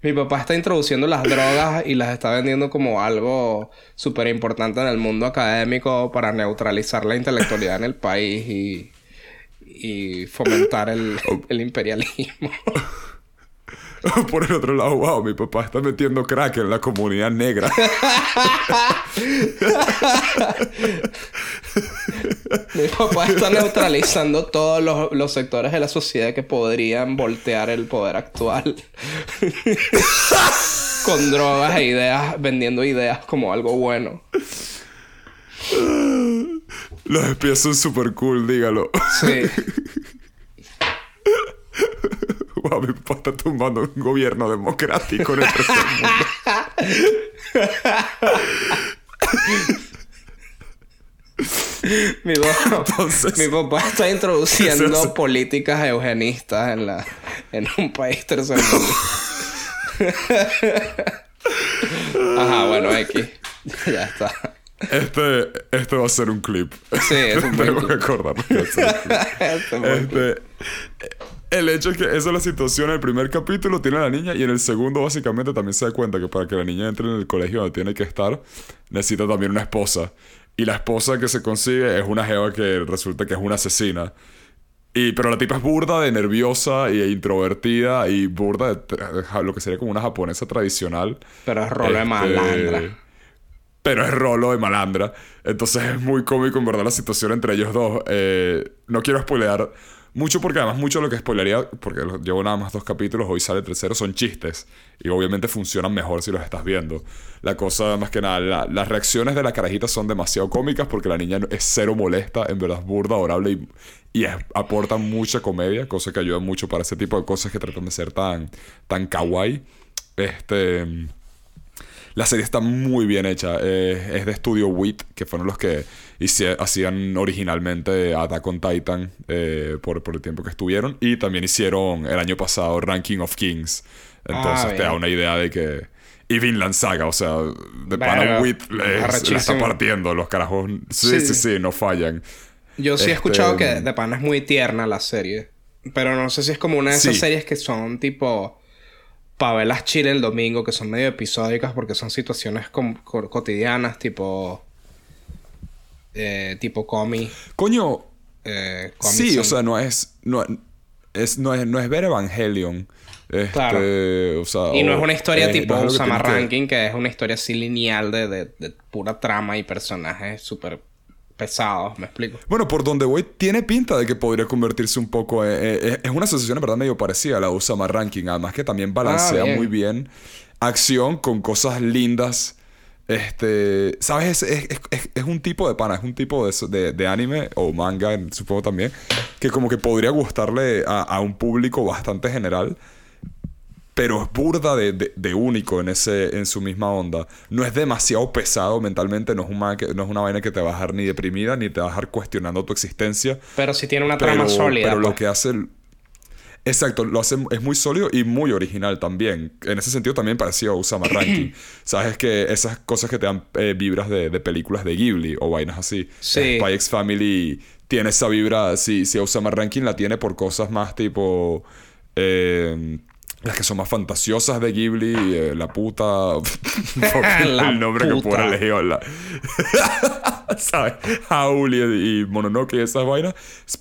mi papá está introduciendo las drogas y las está vendiendo como algo súper importante en el mundo académico para neutralizar la intelectualidad en el país y y fomentar el, el imperialismo. Por el otro lado, wow, mi papá está metiendo crack en la comunidad negra. mi papá está neutralizando todos los, los, sectores de la sociedad que podrían voltear el poder actual. Con drogas e ideas, vendiendo ideas como algo bueno. Los espías son super cool, dígalo. Sí. wow, mi papá está tumbando un gobierno democrático en el tercer mundo. mi, papá, mi papá está introduciendo políticas eugenistas en, la, en un país tercer mundo. Ajá, bueno, X. ya está. Este, este va a ser un clip. Sí, es un Tengo que acordar. este, el hecho es que esa es la situación. En el primer capítulo tiene a la niña y en el segundo básicamente también se da cuenta que para que la niña entre en el colegio donde tiene que estar, necesita también una esposa. Y la esposa que se consigue es una jeva que resulta que es una asesina. Y, pero la tipa es burda de nerviosa e introvertida y burda de lo que sería como una japonesa tradicional. Pero es rolo de este, malandra pero es rolo de malandra. Entonces es muy cómico en verdad la situación entre ellos dos. Eh, no quiero spoilear mucho porque además mucho de lo que spoilearía, porque llevo nada más dos capítulos, hoy sale el tercero, son chistes. Y obviamente funcionan mejor si los estás viendo. La cosa, más que nada, las reacciones de la carajita son demasiado cómicas porque la niña es cero molesta, en verdad es burda, adorable y, y aporta mucha comedia, cosa que ayuda mucho para ese tipo de cosas que tratan de ser tan, tan kawaii. Este... La serie está muy bien hecha. Eh, es de Studio Wit, que fueron los que hacían originalmente Attack on Titan eh, por, por, el tiempo que estuvieron. Y también hicieron el año pasado Ranking of Kings. Entonces ah, te da una idea de que. Y Vinland Saga, o sea, de Pana Wit le, está partiendo. Los carajos. Sí, sí, sí, no fallan. Yo sí he escuchado que este, de Pana es muy tierna la serie. Pero no sé si es como una de esas series que son tipo pavelas chile el domingo, que son medio episódicas porque son situaciones cotidianas, tipo. Eh, tipo comi. Coño. Eh, sí, o sea, no es. No es, no es, no es ver Evangelion. Este, claro. O sea, y no es una historia tipo no Ranking, que... es una historia así lineal de, de, de pura trama y personajes súper pesados, me explico. Bueno, por donde voy, tiene pinta de que podría convertirse un poco. en... es una sensación, en verdad, medio parecida a la Usama Ranking. Además, que también balancea ah, muy bien acción con cosas lindas. Este, ¿sabes? Es, es, un tipo de pana, es un tipo de, de, anime o manga, supongo también, que como que podría gustarle a, a un público bastante general pero es burda de, único en, ese, en su misma onda. No es demasiado pesado mentalmente, no es, una, no es una vaina que te va a dejar ni deprimida, ni te va a dejar cuestionando tu existencia. Pero sí tiene una trama sólida. Pero lo pues. que hace... Exacto, lo hace, es muy sólido y muy original también. En ese sentido también pareció a Usama Ranking. Sabes que esas cosas que te dan eh, vibras de, películas de Ghibli o vainas así. Sí. Spy X Family tiene esa vibra, si, si Usama Ranking la tiene por cosas más tipo... Eh, las que son más fantasiosas de Ghibli, eh, la puta. el nombre que puedo elegir. La... ¿Sabes? Howl y, Mononoke y esas vainas.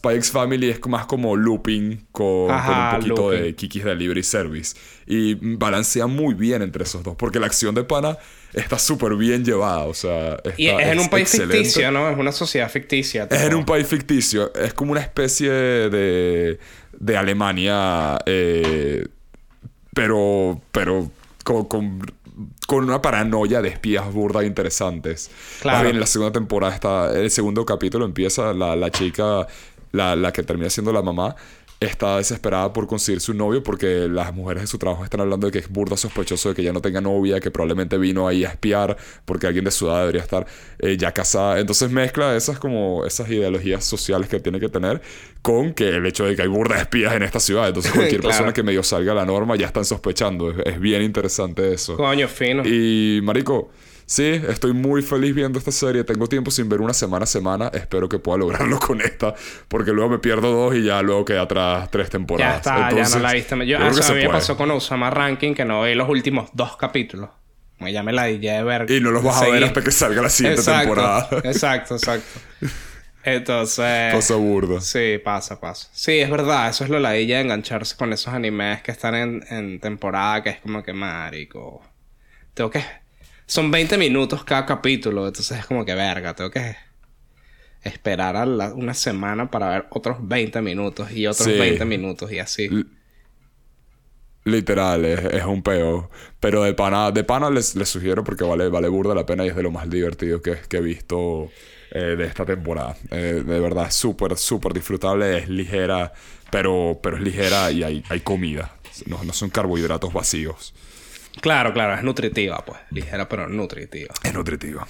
X Family es más como looping con, un poquito de Kiki's Delivery Service. Y balancea muy bien entre esos dos. Porque la acción de pana está súper bien llevada. O sea, y es en un país ficticio, ¿no? Es una sociedad ficticia. Es en un país ficticio. Es como una especie de. de Alemania. Eh, pero, pero con, con, una paranoia de espías burda interesantes. Claro. bien, en la segunda temporada está, el segundo capítulo empieza la, la chica, la, la que termina siendo la mamá, está desesperada por conseguir su novio porque las mujeres de su trabajo están hablando de que es burda sospechoso de que ya no tenga novia, que probablemente vino ahí a espiar porque alguien de su edad debería estar eh, ya casada. Entonces mezcla esas como esas ideologías sociales que tiene que tener con que el hecho de que hay burda de espías en esta ciudad. Entonces cualquier persona que medio salga a la norma ya están sospechando. Es, es bien interesante eso. Coño, fino. Y marico Sí, estoy muy feliz viendo esta serie. Tengo tiempo sin ver una semana a semana. Espero que pueda lograrlo con esta. Porque luego me pierdo dos y ya luego queda atrás tres temporadas. Ya está, ya no la viste. Yo, a mí me pasó con Osama Ranking que no vi los últimos dos capítulos. Me la di de ver. Y no los vas a ver hasta que salga la siguiente temporada. Exacto, exacto. Entonces. Pasa burdo. Sí, pasa, pasa. Sí, es verdad. Eso es lo la de engancharse con esos animes que están en, en temporada, que es como que marico. Tengo que son 20 minutos cada capítulo, entonces es como que verga, tengo que esperar a una semana para ver otros 20 minutos y otros 20 minutos y así. literal, es, un peo. Pero de pana, de pana les, sugiero porque vale, vale burda la pena y es de lo más divertido que, que he visto eh, de esta temporada. Eh, de verdad, es súper, súper disfrutable, es ligera, pero, pero es ligera y hay, hay comida. No, no son carbohidratos vacíos. Claro, claro, es nutritiva, pues. Ligera, pero nutritiva. Es nutritiva.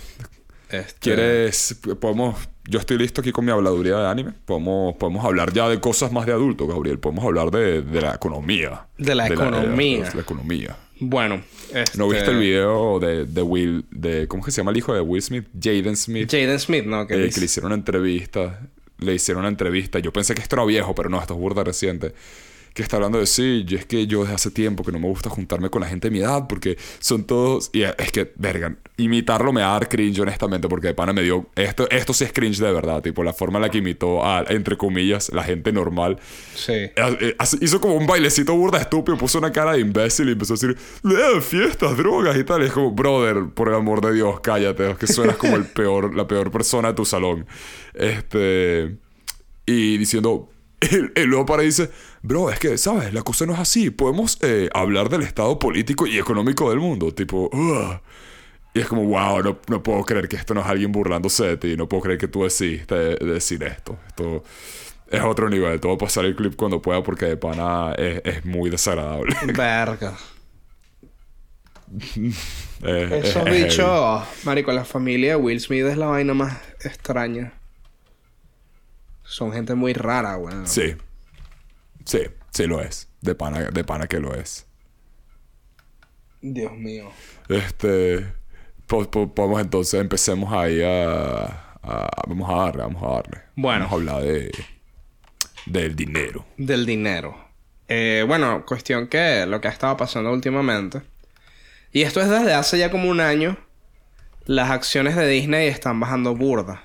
Este... ¿Quieres? Podemos. Yo estoy listo aquí con mi habladuría de anime. Podemos, podemos hablar ya de cosas más de adulto, Gabriel. Podemos hablar de, de la economía. De la economía. de, la economía. Bueno. ¿No viste el este video de, de Will. de ¿Cómo se llama el hijo de Will Smith? Jaden Smith. Jaden Smith, ¿no? Que, eh, que le hicieron una entrevista. Le hicieron una entrevista. Yo pensé que esto era viejo, pero no, esto es burda reciente que está hablando de sí, y es que yo desde hace tiempo que no me gusta juntarme con la gente de mi edad porque son todos y es que verga, imitarlo me va a dar cringe honestamente porque de pana me dio esto esto sí es cringe de verdad, tipo la forma en la que imitó a entre comillas la gente normal. Sí. Eh, hizo como un bailecito burda estúpido, puso una cara de imbécil y empezó a decir, eh, fiestas, drogas y tal, y es como, brother, por el amor de Dios, cállate, es que suenas como el peor la peor persona de tu salón. Este y diciendo y, luego para dice, bro, es que, ¿sabes? La cosa no es así. Podemos eh, hablar del estado político y económico del mundo. Tipo, Y es como, wow, no, no, puedo creer que esto no es alguien burlándose de ti. No puedo creer que tú decidiste decir esto. Esto es otro nivel. Te voy a pasar el clip cuando pueda porque de pana es, muy desagradable. Verga. Eso dicho, marico, la familia Will Smith es la vaina más extraña. Son gente muy rara, weón. Sí. Sí, sí lo es. De pana, de pana que lo es. Dios mío. Este. Podemos entonces, empecemos ahí a, Vamos a darle, vamos a darle. Bueno. Vamos a hablar de. Del dinero. Del dinero. Eh, bueno, cuestión que lo que ha estado pasando últimamente. Y esto es desde hace ya como un año. Las acciones de Disney están bajando burda.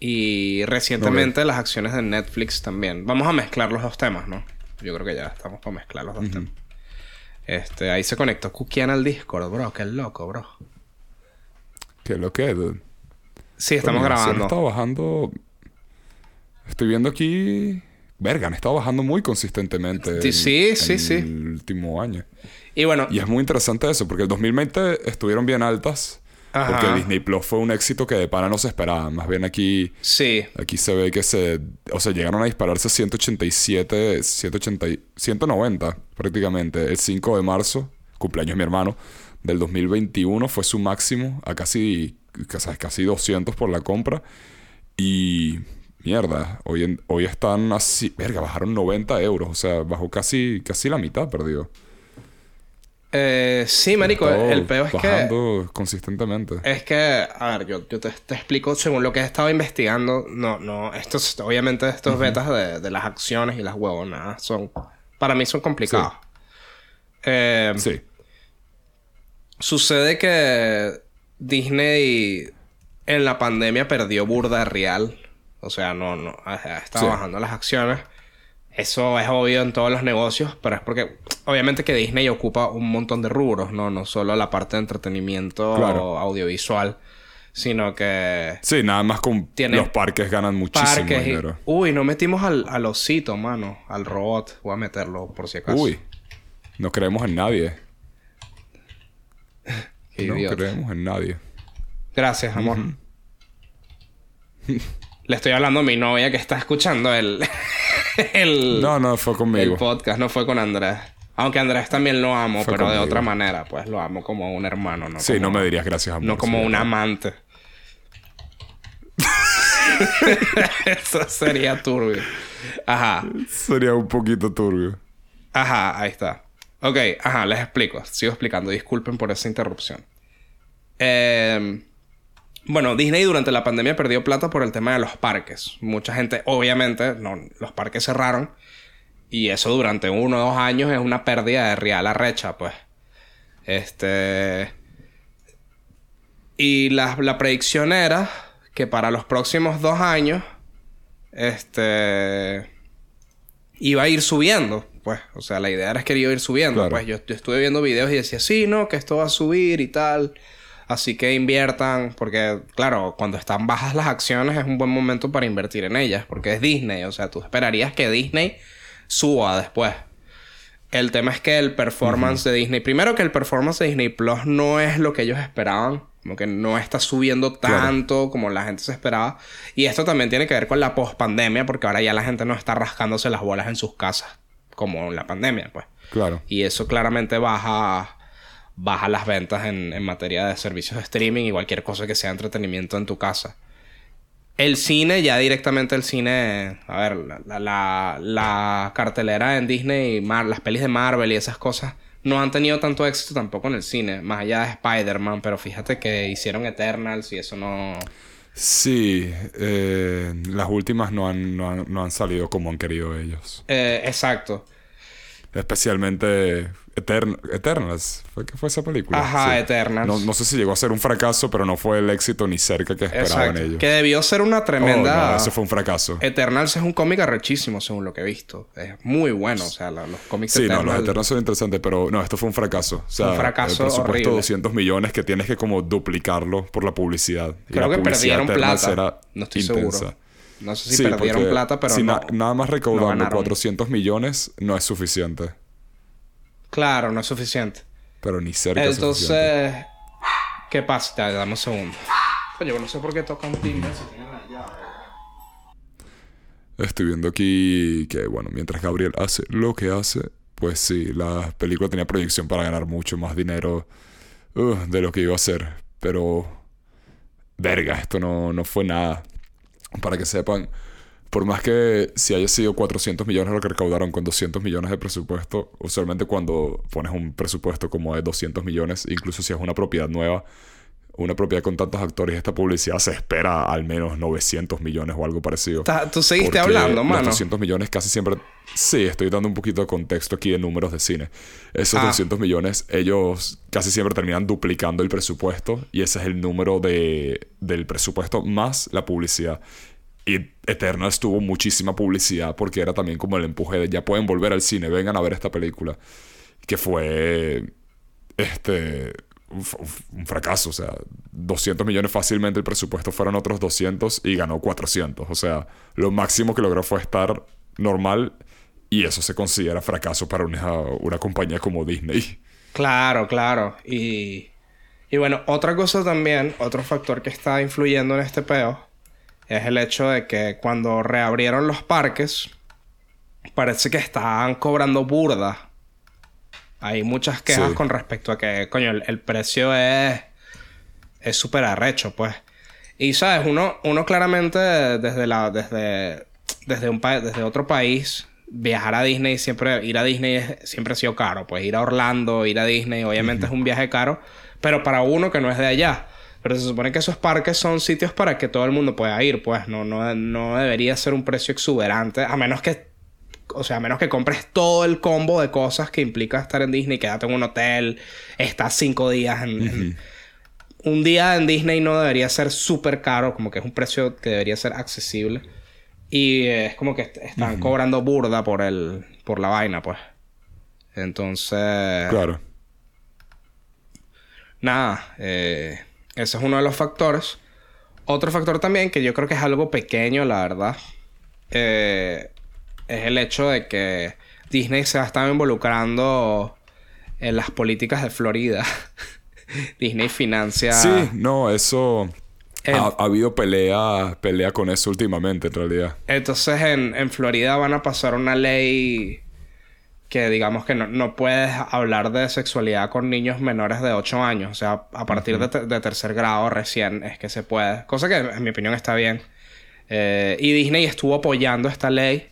Y recientemente las acciones de Netflix también. Vamos a mezclar los dos temas, ¿no? Yo creo que ya estamos para mezclar los dos temas. Este, ahí se conectó Kukian al Discord, bro. Qué loco, bro. Qué lo que, dude. Sí, estamos grabando. Está bajando. Estoy viendo aquí. Verga, han estado bajando muy consistentemente. Sí, sí, sí, El último año. Y bueno. Y es muy interesante eso, porque el 2020 estuvieron bien altas. Porque Disney Plus fue un éxito que de pana no se esperaba. Más bien aquí... Sí. Aquí se ve que se... O sea, llegaron a dispararse 187... 180... 190 prácticamente. El 5 de marzo, cumpleaños de mi hermano, del 2021 fue su máximo a casi... Casi 200 por la compra. Y... mierda, hoy, hoy están así, verga, bajaron 90 euros, o sea, bajó casi, casi la mitad perdido. Eh, sí, marico, el peor es bajando consistentemente. Es que, a ver, yo, te, explico según lo que he estado investigando. No, no, estos, obviamente estos betas de, las acciones y las huevonadas son, para mí son complicados. Eh, sí. Sucede que Disney en la pandemia perdió burda real. O sea, no, no, estaba bajando las acciones. Eso es obvio en todos los negocios, pero es porque obviamente que Disney ocupa un montón de rubros, ¿no? No solo la parte de entretenimiento audiovisual, sino que... Sí, nada más con los parques ganan muchísimo dinero. Uy, no metimos al, al osito, mano, al robot. Voy a meterlo por si acaso. Uy, no creemos en nadie. no creemos en nadie. Gracias, amor. Le estoy hablando a mi novia que está escuchando el... el no, no, fue conmigo. El podcast, no fue con Andrés. Aunque Andrés también lo amo, pero de otra manera, pues lo amo como un hermano, ¿no? Sí, no me dirías gracias, amor. No como un amante. Eso sería turbio. Ajá. Sería un poquito turbio. Ajá, ahí está. Ok, ajá, les explico. Sigo explicando. Disculpen por esa interrupción. Eh, bueno, Disney durante la pandemia perdió plata por el tema de los parques. Mucha gente, obviamente, no, los parques cerraron. Y eso durante uno o dos años es una pérdida de real arrecha, pues. Este. Y la, la predicción era que para los próximos dos años. Este. Iba a ir subiendo, pues. O sea, la idea era que iba a ir subiendo. Pues yo, yo estuve viendo videos y decía, sí, no, que esto va a subir y tal. Así que inviertan, porque claro, cuando están bajas las acciones es un buen momento para invertir en ellas, porque es Disney, o sea, tú esperarías que Disney suba después. El tema es que el performance de Disney, primero que el performance de Disney Plus no es lo que ellos esperaban, como que no está subiendo tanto como la gente se esperaba. Y esto también tiene que ver con la post-pandemia, porque ahora ya la gente no está rascándose las bolas en sus casas, como en la pandemia, pues. Claro. Y eso claramente baja baja las ventas en, materia de servicios de streaming y cualquier cosa que sea entretenimiento en tu casa. El cine, ya directamente el cine, a ver, la, cartelera en Disney, las pelis de Marvel y esas cosas, no han tenido tanto éxito tampoco en el cine, más allá de Spider-Man, pero fíjate que hicieron Eternals y eso no... Sí, eh, las últimas no han, no, han, salido como han querido ellos. Eh, exacto. Especialmente Eternals. ¿Fue que fue esa película? Ajá, Eternals. No, sé si llegó a ser un fracaso, pero no fue el éxito ni cerca que esperaban ellos. Que debió ser una tremenda. Oh, no, eso fue un fracaso. Eternals es un cómic arrechísimo, según lo que he visto. Es muy bueno, o sea, los cómics Sí, no, los Eternals son interesantes, pero no, esto fue un fracaso. O sea, un fracaso. El presupuesto de 200 millones que tienes que como duplicarlo por la publicidad. Creo que perdieron plata. no estoy seguro. No sé si perdieron plata, pero si nada más recaudando 400 millones no es suficiente. Claro, no es suficiente. Pero ni cerca Entonces, ¿qué pasa? Te damos un segundo. Oye, no sé por qué toca un timbre si tienen la llave. Estoy viendo aquí que, bueno, mientras Gabriel hace lo que hace, pues sí, la película tenía proyección para ganar mucho más dinero uh, de lo que iba a hacer. Pero, verga, esto no, no fue nada. Para que sepan, por más que si haya sido 400 millones lo que recaudaron con 200 millones de presupuesto, usualmente cuando pones un presupuesto como de 200 millones, incluso si es una propiedad nueva, una propiedad con tantos actores, esta publicidad se espera al menos 900 millones o algo parecido. Tú seguiste hablando, mano. Los 200 millones casi siempre... Sí, estoy dando un poquito de contexto aquí de números de cine. Esos 200 ah. millones, ellos casi siempre terminan duplicando el presupuesto y ese es el número de, del presupuesto más la publicidad. Y Eternals tuvo muchísima publicidad porque era también como el empuje de ya pueden volver al cine, vengan a ver esta película. Que fue este un, fracaso, o sea, 200 millones fácilmente el presupuesto fueron otros 200 y ganó 400, o sea, lo máximo que logró fue estar normal y eso se considera fracaso para una, una compañía como Disney. Claro, claro, y, y bueno, otra cosa también, otro factor que está influyendo en este peo es el hecho de que cuando reabrieron los parques, parece que estaban cobrando burda. Hay muchas quejas con respecto a que, coño, el, precio es es súper arrecho, pues. Y sabes, uno, uno claramente desde la, desde, desde un desde otro país, viajar a Disney siempre, ir a Disney siempre ha sido caro. Pues ir a Orlando, ir a Disney, obviamente es un viaje caro, pero para uno que no es de allá. Pero se supone que esos parques son sitios para que todo el mundo pueda ir, pues no, no, no debería ser un precio exuberante, a menos que, o sea, a menos que compres todo el combo de cosas que implica estar en Disney, quédate en un hotel, estás cinco días en, un día en Disney no debería ser súper caro, como que es un precio que debería ser accesible. Y es como que están cobrando burda por el, por la vaina, pues. Entonces. Claro. Nada, eh, ese es uno de los factores. Otro factor también, que yo creo que es algo pequeño, la verdad, eh, es el hecho de que Disney se ha estado involucrando en las políticas de Florida. Disney financia. Sí, no, eso. Ha, habido pelea, pelea con eso últimamente, en realidad. Entonces, en, en Florida van a pasar una ley que digamos que no, puedes hablar de sexualidad con niños menores de 8 años. O sea, a partir de, tercer grado recién es que se puede. Cosa que en mi opinión está bien. Eh, y Disney estuvo apoyando esta ley.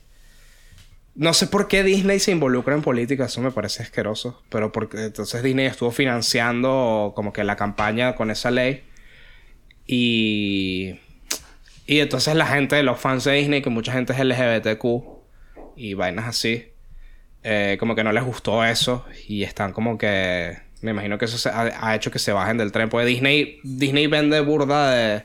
No sé por qué Disney se involucra en política, eso me parece asqueroso. Pero porque entonces Disney estuvo financiando como que la campaña con esa ley. Y. Y entonces la gente, los fans de Disney, que mucha gente es LGBTQ y vainas así eh, como que no les gustó eso y están como que me imagino que eso ha, hecho que se bajen del tren pues Disney Disney vende burda de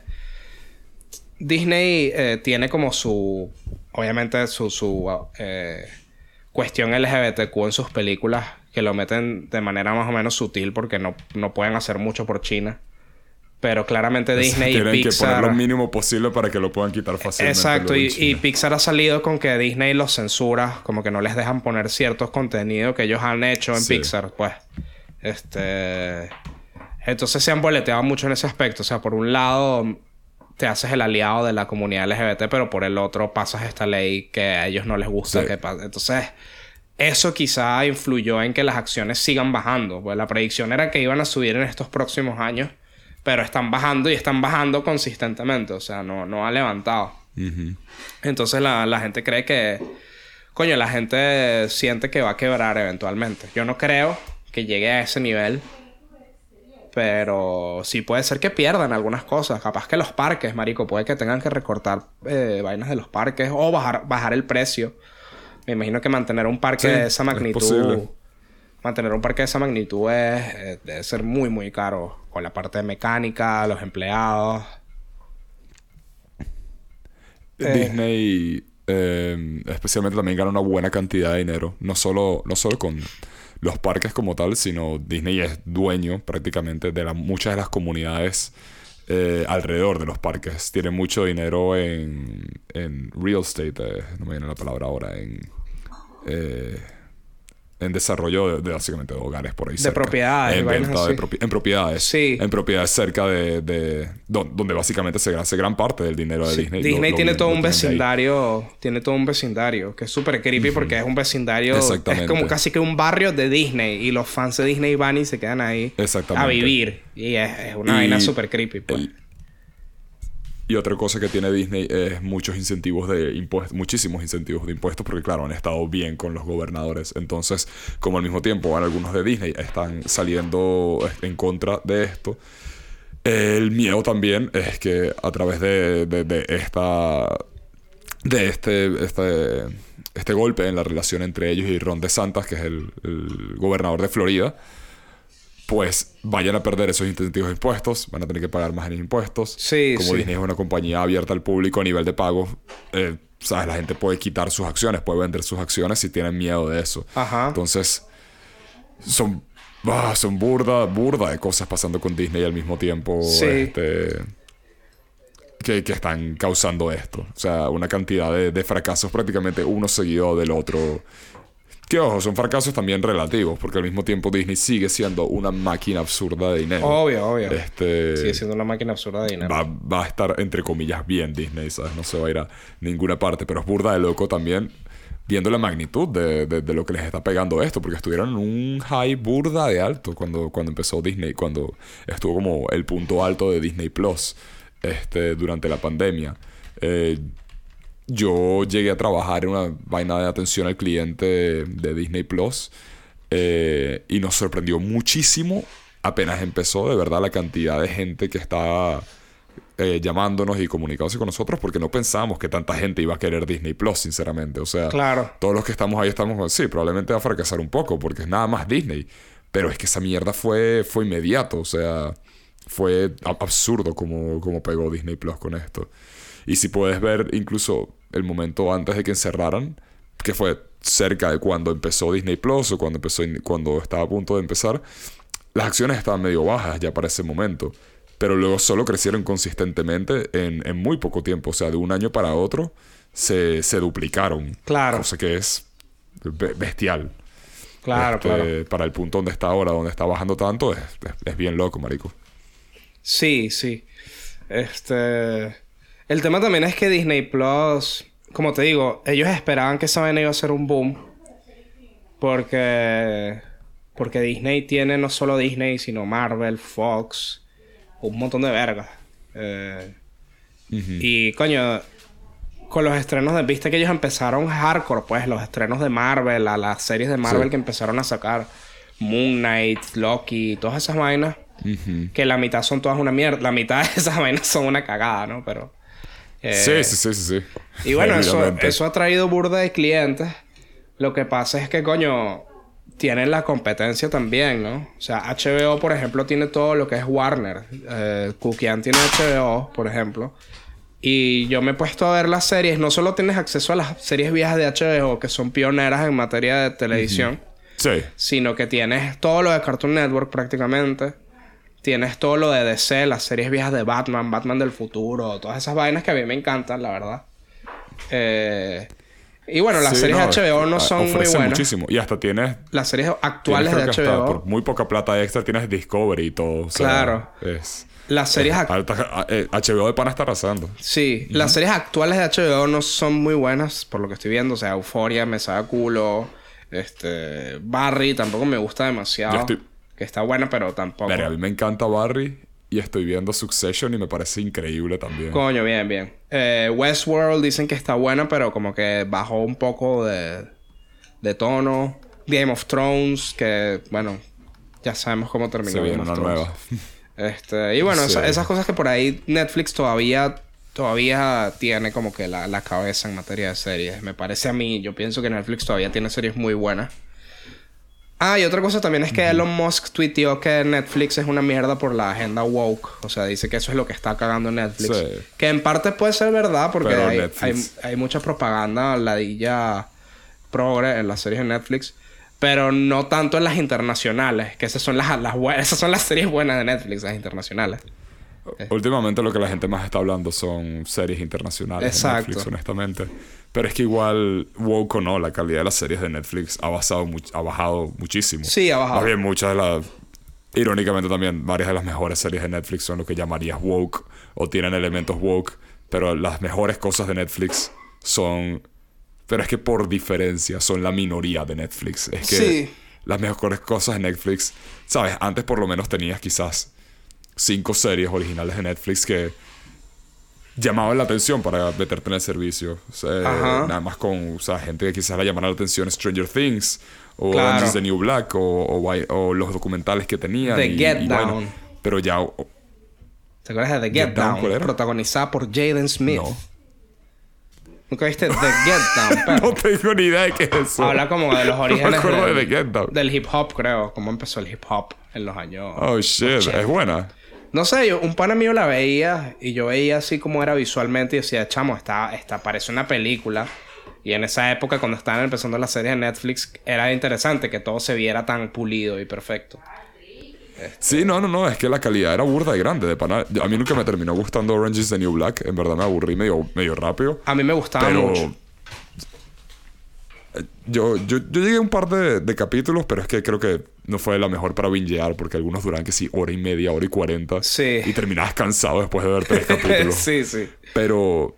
Disney eh, tiene como su obviamente su, su eh, cuestión LGBTQ en sus películas que lo meten de manera más o menos sutil porque no, no pueden hacer mucho por China pero claramente Disney y Pixar... Tienen que poner lo mínimo posible para que lo puedan quitar fácilmente. Exacto. Y, Pixar ha salido con que Disney los censura. Como que no les dejan poner ciertos contenidos que ellos han hecho en Pixar. Pues... Este... Entonces se han boleteado mucho en ese aspecto. O sea, por un lado te haces el aliado de la comunidad LGBT, pero por el otro pasas esta ley que a ellos no les gusta que pase. Entonces, eso quizá influyó en que las acciones sigan bajando. Pues la predicción era que iban a subir en estos próximos años pero están bajando y están bajando consistentemente, o sea, no, no ha levantado. Entonces la, la, gente cree que, coño, la gente siente que va a quebrar eventualmente. Yo no creo que llegue a ese nivel, pero sí puede ser que pierdan algunas cosas. Capaz que los parques, marico, puede que tengan que recortar eh, vainas de los parques o bajar, bajar el precio. Me imagino que mantener un parque de esa magnitud mantener un parque de esa magnitud es, eh, debe ser muy, muy caro. Con la parte mecánica, los empleados. Eh, Disney eh, especialmente también gana una buena cantidad de dinero. No solo, no solo con los parques como tal, sino Disney es dueño prácticamente de muchas de las comunidades alrededor de los parques. Tiene mucho dinero en, en real estate, no me viene la palabra ahora, en en desarrollo de, básicamente de hogares por ahí. De propiedades. En, en propiedades. Sí. En propiedades cerca de, donde básicamente se hace gran parte del dinero de Disney. Disney tiene todo un vecindario, tiene todo un vecindario que es súper creepy porque es un vecindario, es como casi que un barrio de Disney y los fans de Disney van y se quedan ahí a vivir y es, una vaina súper creepy. Pues. Y otra cosa que tiene Disney es muchos incentivos de impuestos, muchísimos incentivos de impuestos, porque claro, han estado bien con los gobernadores. Entonces, como al mismo tiempo algunos de Disney están saliendo en contra de esto, el miedo también es que a través de, esta. de este, este, este golpe en la relación entre ellos y Ron DeSantis, que es el gobernador de Florida, pues vayan a perder esos incentivos de impuestos, van a tener que pagar más en impuestos. Sí, Como Disney es una compañía abierta al público a nivel de pago, eh, ¿sabes? La gente puede quitar sus acciones, puede vender sus acciones si tienen miedo de eso. Ajá. Entonces, son, ah, son burda, burda de cosas pasando con Disney al mismo tiempo. Este, que, que, están causando esto. O sea, una cantidad de, de fracasos prácticamente uno seguido del otro que ojo, son fracasos también relativos, porque al mismo tiempo Disney sigue siendo una máquina absurda de dinero. Obvio, obvio. Este, sigue siendo una máquina absurda de dinero. Va, a estar, entre comillas, bien Disney, ¿sabes? No se va a ir a ninguna parte, pero es burda de loco también viendo la magnitud de, de, lo que les está pegando esto, porque estuvieron en un high burda de alto cuando, cuando empezó Disney, cuando estuvo como el punto alto de Disney Plus. este, durante la pandemia. Eh, yo llegué a trabajar en una vaina de atención al cliente de Disney Plus eh, y nos sorprendió muchísimo apenas empezó de verdad la cantidad de gente que estaba eh, llamándonos y comunicándose con nosotros porque no pensábamos que tanta gente iba a querer Disney Plus, sinceramente. O sea, claro. todos los que estamos ahí estamos, sí, probablemente va a fracasar un poco porque es nada más Disney. Pero es que esa mierda fue, fue inmediato, o sea, fue absurdo como, como pegó Disney Plus con esto. Y si puedes ver incluso el momento antes de que encerraran, que fue cerca de cuando empezó Disney Plus o cuando, empezó, cuando estaba a punto de empezar, las acciones estaban medio bajas ya para ese momento. Pero luego solo crecieron consistentemente en, en muy poco tiempo. O sea, de un año para otro se, se duplicaron. Claro. Cosa que es bestial. Claro, este, claro. Para el punto donde está ahora, donde está bajando tanto, es, es bien loco, marico. Sí, sí. Este... El tema también es que Disney Plus, como te digo, ellos esperaban que esa vaina iba a ser un boom. Porque. Porque Disney tiene no solo Disney, sino Marvel, Fox, un montón de vergas. Eh, y coño, con los estrenos de. Viste que ellos empezaron hardcore, pues, los estrenos de Marvel, a las series de Marvel que empezaron a sacar. Moon Knight, Loki, todas esas vainas. Que la mitad son todas una mierda. La mitad de esas vainas son una cagada, ¿no? Pero. Eh, sí, sí, sí, sí, Y bueno, eso, eso ha traído burda de clientes. Lo que pasa es que, coño, tienen la competencia también, ¿no? O sea, HBO, por ejemplo, tiene todo lo que es Warner. Eh, Kukian tiene HBO, por ejemplo. Y yo me he puesto a ver las series. No solo tienes acceso a las series viejas de HBO, que son pioneras en materia de televisión. Sí. Sino que tienes todo lo de Cartoon Network prácticamente. Tienes todo lo de DC, las series viejas de Batman, Batman del futuro, todas esas vainas que a mí me encantan, la verdad. Eh, y bueno, las series de HBO no son muy buenas. muchísimo. Y hasta tienes... Las series actuales de HBO. por muy poca plata extra tienes Discovery y todo. claro. Es... Las series... HBO eh, de pana está arrasando. Sí. Las series actuales de HBO no son muy buenas, por lo que estoy viendo. O sea, Euphoria me sabe culo. Este... Barry tampoco me gusta demasiado. Yo estoy que está buena, pero tampoco. Pero a mí me encanta Barry y estoy viendo Succession y me parece increíble también. Coño, bien, bien. Eh, Westworld dicen que está buena, pero como que bajó un poco de, de tono. Game of Thrones, que bueno, ya sabemos cómo terminó. Se viene una nueva. Este, y bueno, esas cosas que por ahí Netflix todavía todavía tiene como que la, la, cabeza en materia de series. Me parece a mí, yo pienso que Netflix todavía tiene series muy buenas. Ah, y otra cosa también es que Elon Musk tuiteó que Netflix es una mierda por la agenda woke. O sea, dice que eso es lo que está cagando Netflix. Que en parte puede ser verdad porque hay, mucha propaganda ladilla progre en las series de Netflix. Pero no tanto en las internacionales. Que esas son las, las Esas son las series buenas de Netflix, las internacionales. Últimamente lo que la gente más está hablando son series internacionales Exacto. de Netflix, honestamente. Pero es que igual, woke o no, la calidad de las series de Netflix ha, basado ha bajado muchísimo. Sí, ha bajado. Más bien, muchas de las... Irónicamente también, varias de las mejores series de Netflix son lo que llamarías woke o tienen elementos woke. Pero las mejores cosas de Netflix son... Pero es que por diferencia son la minoría de Netflix. Es que sí. las mejores cosas de Netflix... ¿Sabes? Antes por lo menos tenías quizás cinco series originales de Netflix que llamaban la atención para meterte en el servicio. nada más con o sea, gente que quizás la llamara la atención Stranger Things o claro. the New Black o, los documentales que tenían. The Get Down. pero ya... ¿Te acuerdas de The Get, Down? protagonizada por Jaden Smith. No. ¿Nunca viste The Get Down? no tengo ni idea de qué es eso. Habla como de los orígenes de The Get Down. del hip hop, creo. Cómo empezó el hip hop en los años... Oh, shit. Es buena. No sé, yo, un pana mío la veía y yo veía así como era visualmente y decía, chamo, esta, esta parece una película. Y en esa época, cuando estaban empezando las series de Netflix, era interesante que todo se viera tan pulido y perfecto. Sí, no, no, no, es que la calidad era burda y grande de pana. A mí nunca me terminó gustando Orange is the New Black, en verdad me aburrí medio, medio rápido. A mí me gustaba mucho. Yo, yo, yo llegué a un par de, de, capítulos, pero es que creo que no fue la mejor para bingear porque algunos duran que sí, hora y media, hora y cuarenta. Sí. Y terminabas cansado después de ver tres capítulos. sí, sí. Pero,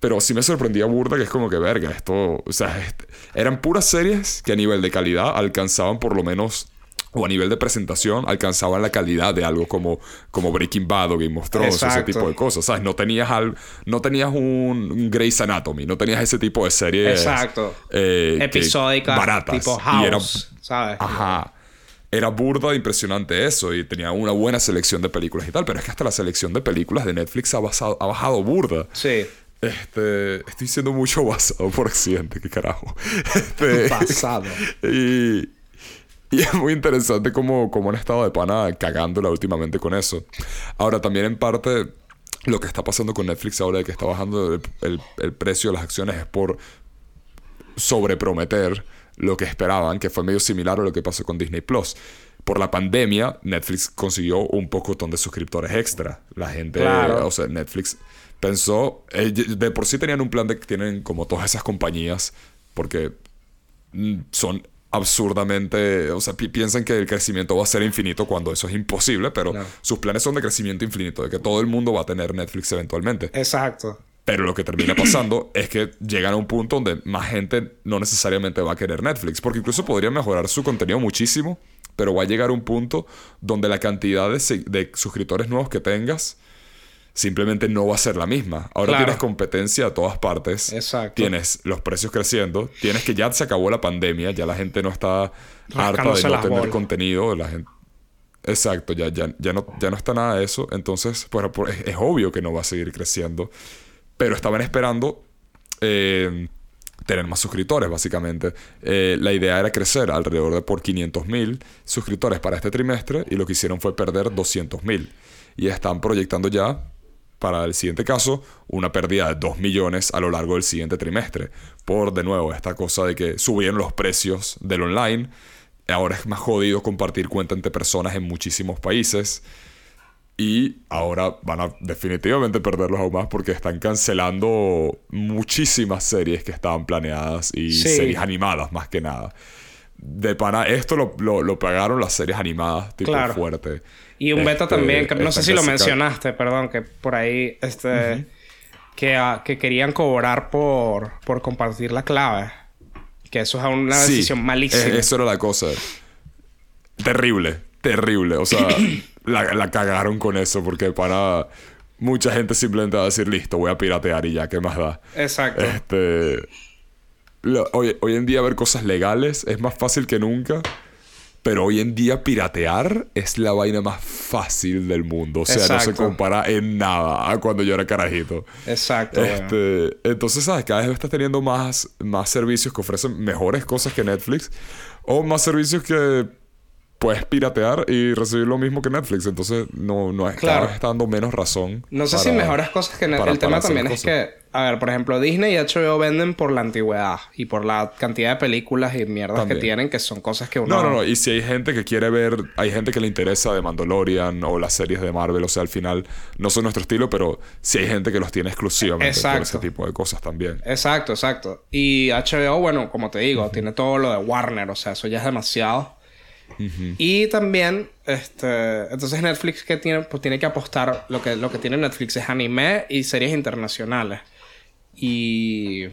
pero sí me sorprendía burda que es como que verga, esto, o sea, eran puras series que a nivel de calidad alcanzaban por lo menos o a nivel de presentación alcanzaban la calidad de algo como, como Breaking Bad o Game of Thrones, ese tipo de cosas, ¿sabes? No tenías, al, no tenías un, Grey's Anatomy, no tenías ese tipo de series... Exacto. Eh, Episódicas, baratas. tipo House, ¿sabes? Ajá. Era burda e impresionante eso y tenía una buena selección de películas y tal, pero es que hasta la selección de películas de Netflix ha, ha bajado burda. Sí. Este, estoy siendo mucho basado por accidente, qué carajo. Este, Pasado. Y, y es muy interesante cómo, cómo han estado de pana cagándola últimamente con eso. Ahora, también en parte, lo que está pasando con Netflix ahora de que está bajando el, el, precio de las acciones es por sobreprometer lo que esperaban, que fue medio similar a lo que pasó con Disney Plus. Por la pandemia, Netflix consiguió un poco de suscriptores extra. La gente, o sea, Netflix pensó, eh, de por sí tenían un plan de que tienen como todas esas compañías, porque mm, son absurdamente, o sea, piensan que el crecimiento va a ser infinito cuando eso es imposible, pero sus planes son de crecimiento infinito, de que todo el mundo va a tener Netflix eventualmente. Exacto. Pero lo que termina pasando es que llegan a un punto donde más gente no necesariamente va a querer Netflix, porque incluso podría mejorar su contenido muchísimo, pero va a llegar a un punto donde la cantidad de, de suscriptores nuevos que tengas simplemente no va a ser la misma. Ahora tienes competencia a todas partes. Exacto. Tienes los precios creciendo. Tienes que ya se acabó la pandemia. Ya la gente no está harta de no tener contenido. La gente... Exacto, ya, ya, ya, no, ya no está nada de eso. Entonces, pues, es, obvio que no va a seguir creciendo. Pero estaban esperando eh, tener más suscriptores, básicamente. Eh, la idea era crecer alrededor de por 500 mil suscriptores para este trimestre y lo que hicieron fue perder 200 mil. Y están proyectando ya para el siguiente caso, una pérdida de 2 millones a lo largo del siguiente trimestre. Por, de nuevo, esta cosa de que subieron los precios del online. Ahora es más jodido compartir cuenta entre personas en muchísimos países. Y ahora van a definitivamente perderlos aún más porque están cancelando muchísimas series que estaban planeadas y series animadas más que nada. De pana, esto lo, lo, pagaron las series animadas, tipo fuerte. Y un beta este, también, que no sé si lo mencionaste, perdón, que por ahí, este, que, ah, que querían cobrar por, por compartir la clave. Que eso es una decisión malísima. eso era la cosa. Terrible, terrible. O sea, la, cagaron con eso porque para mucha gente simplemente va a decir, listo, voy a piratear y ya, ¿qué más da? Exacto. Este, hoy, hoy en día ver cosas legales es más fácil que nunca. Pero hoy en día piratear es la vaina más fácil del mundo. O sea, no se compara en nada a cuando yo era carajito. Exacto. Este, entonces, ¿sabes? Cada vez estás teniendo más, más servicios que ofrecen mejores cosas que Netflix. O más servicios que puedes piratear y recibir lo mismo que Netflix. Entonces, no, no es claro. está dando menos razón. No sé si mejores cosas que Netflix. El tema también es que, a ver, por ejemplo, Disney y HBO venden por la antigüedad y por la cantidad de películas y mierdas que tienen, que son cosas que uno. No, no, no. Y si hay gente que quiere ver, hay gente que le interesa de Mandalorian o las series de Marvel, o sea, al final no son nuestro estilo, pero si hay gente que los tiene exclusivamente exacto. por ese tipo de cosas también. Exacto, exacto. Y HBO, bueno, como te digo, tiene todo lo de Warner, o sea, eso ya es demasiado. Y también, este, entonces Netflix que tiene, pues tiene que apostar, lo que, lo que tiene Netflix es anime y series internacionales. Y,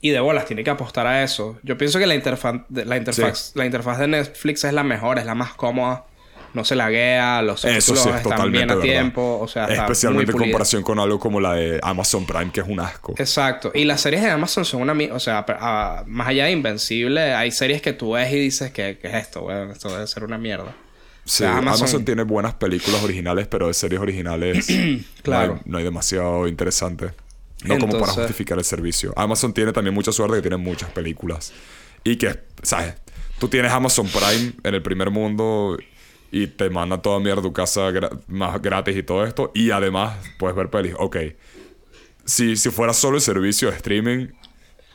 y de bolas, tiene que apostar a eso. Yo pienso que la, interfaz, la, interfaz, la interfaz de Netflix es la mejor, es la más cómoda no se laguea, los subtítulos están bien a tiempo, o sea, especialmente en comparación con algo como la de Amazon Prime que es un asco. Exacto, y las series de Amazon son una, o sea, más allá de invencible, hay series que tú ves y dices que, es esto, bueno, esto debe ser una mierda. Sí, Amazon... tiene buenas películas originales, pero de series originales claro. no, hay, demasiado interesante. No como para justificar el servicio. Amazon tiene también mucha suerte que tiene muchas películas. Y que, ¿sabes? Tú tienes Amazon Prime en el primer mundo y te manda toda mierda a tu casa más gratis y todo esto. Y además puedes ver pelis. Ok. Si, si fuera solo el servicio de streaming,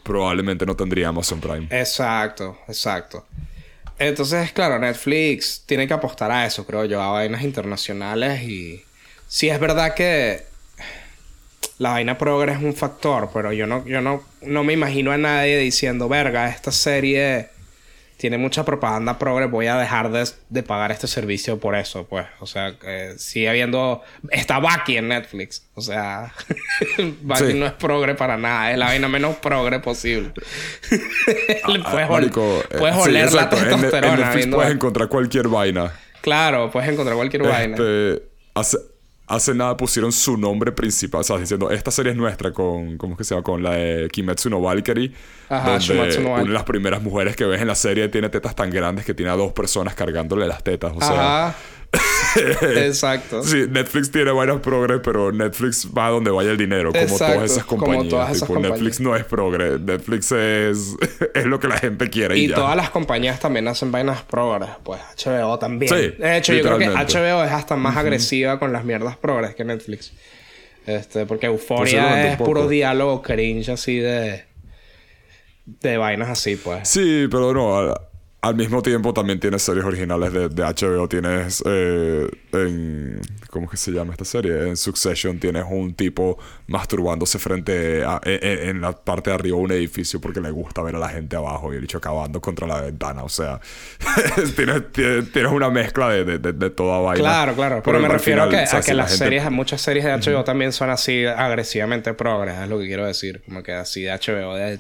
probablemente no tendría Amazon Prime. Exacto, exacto. Entonces, claro, Netflix tiene que apostar a eso, creo yo, a vainas internacionales y... Sí, es verdad que la vaina progre es un factor, pero yo no, yo no, no me imagino a nadie diciendo, verga, esta serie tiene mucha propaganda progre, voy a dejar de, pagar este servicio por eso, pues. O sea, sigue habiendo... Está Baki en Netflix. O sea, Baki no es progre para nada. Es la vaina menos progre posible. Ah, puedes, puedes oler la testosterona. puedes encontrar cualquier vaina. Claro, puedes encontrar cualquier vaina. Este, hace, hace nada pusieron su nombre principal, o sea, diciendo, esta serie es nuestra con, ¿cómo es que se llama? Con la de Kimetsu no Valkyrie. Ajá, donde no una de las primeras mujeres que ves en la serie tiene tetas tan grandes que tiene a dos personas cargándole las tetas, o sea... Ajá. Exacto. Sí, Netflix tiene varias progres, pero Netflix va a donde vaya el dinero, como todas esas compañías. Netflix no es progre, Netflix es, es lo que la gente quiere. Y, todas las compañías también hacen vainas progres, pues HBO también. de hecho, yo creo que HBO es hasta más agresiva con las mierdas progres que Netflix. Este, porque Euphoria es puro diálogo cringe así de. de vainas así, pues. Sí, pero no al mismo tiempo también tienes series originales de, HBO. Tienes eh, en... ¿Cómo que se llama esta serie? En Succession tienes un tipo masturbándose frente a... En, la parte de arriba de un edificio porque le gusta ver a la gente abajo y el hecho acabando contra la ventana. O sea, tienes, tienes, una mezcla de, de, toda vaina. Claro, claro. Pero, me refiero a que, que las series... Muchas series de HBO también son así agresivamente progres. Es lo que quiero decir. Como que así de HBO... De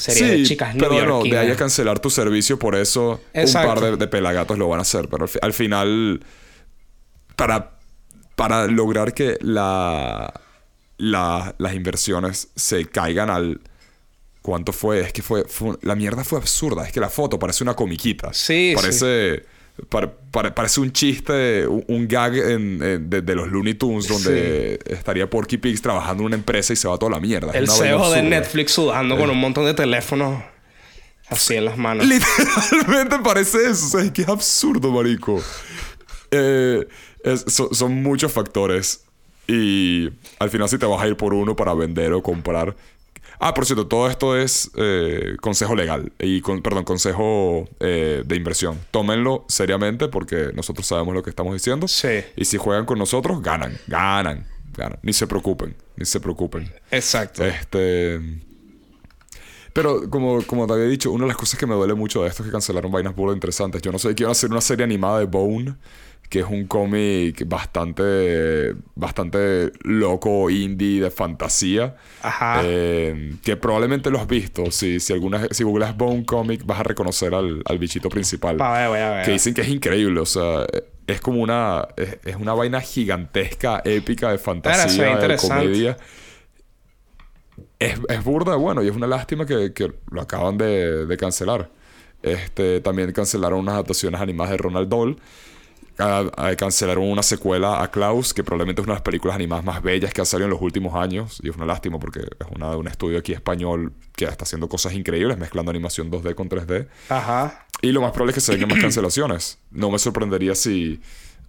sí, de chicas pero no, de ahí a cancelar tu servicio por eso un par de, pelagatos lo van a hacer. Pero al, final, para, para lograr que la, las inversiones se caigan al... ¿Cuánto fue? Es que fue, La mierda fue absurda. Es que la foto parece una comiquita. Sí, Parece parece un chiste, un, gag de, los Looney Tunes donde estaría Porky Pigs trabajando en una empresa y se va toda la mierda. El CEO de Netflix sudando con un montón de teléfonos así en las manos. Literalmente parece eso. O sea, es que es absurdo, marico. Eh, son muchos factores. Y al final si te vas a ir por uno para vender o comprar, Ah, por cierto, todo esto es eh, consejo legal y, con, perdón, consejo eh, de inversión. Tómenlo seriamente porque nosotros sabemos lo que estamos diciendo. Sí. Y si juegan con nosotros, ganan, ganan, ganan. Ni se preocupen, ni se preocupen. Exacto. Este... Pero como, como te había dicho, una de las cosas que me duele mucho de esto es que cancelaron vainas burdas interesantes. Yo no sé, quiero hacer una serie animada de Bone que es un cómic bastante, bastante loco, indie, de fantasía. Ajá. Eh, que probablemente lo has visto. Si, si, alguna, si googleas Bone Comic, vas a reconocer al, al bichito principal. A ver. Que dicen que es increíble. O sea, es como una... Es, una vaina gigantesca, épica, de fantasía, de comedia. Es, es, burda, bueno, y es una lástima que, que lo acaban de, de cancelar. Este, también cancelaron unas adaptaciones animadas de Ronald Doll cancelaron una secuela a Klaus, que probablemente es una de las películas animadas más bellas que ha salido en los últimos años. Y es una lástima porque es una de un estudio aquí español que está haciendo cosas increíbles, mezclando animación 2D con 3D. Ajá. Y lo más probable es que se vengan más cancelaciones. No me sorprendería si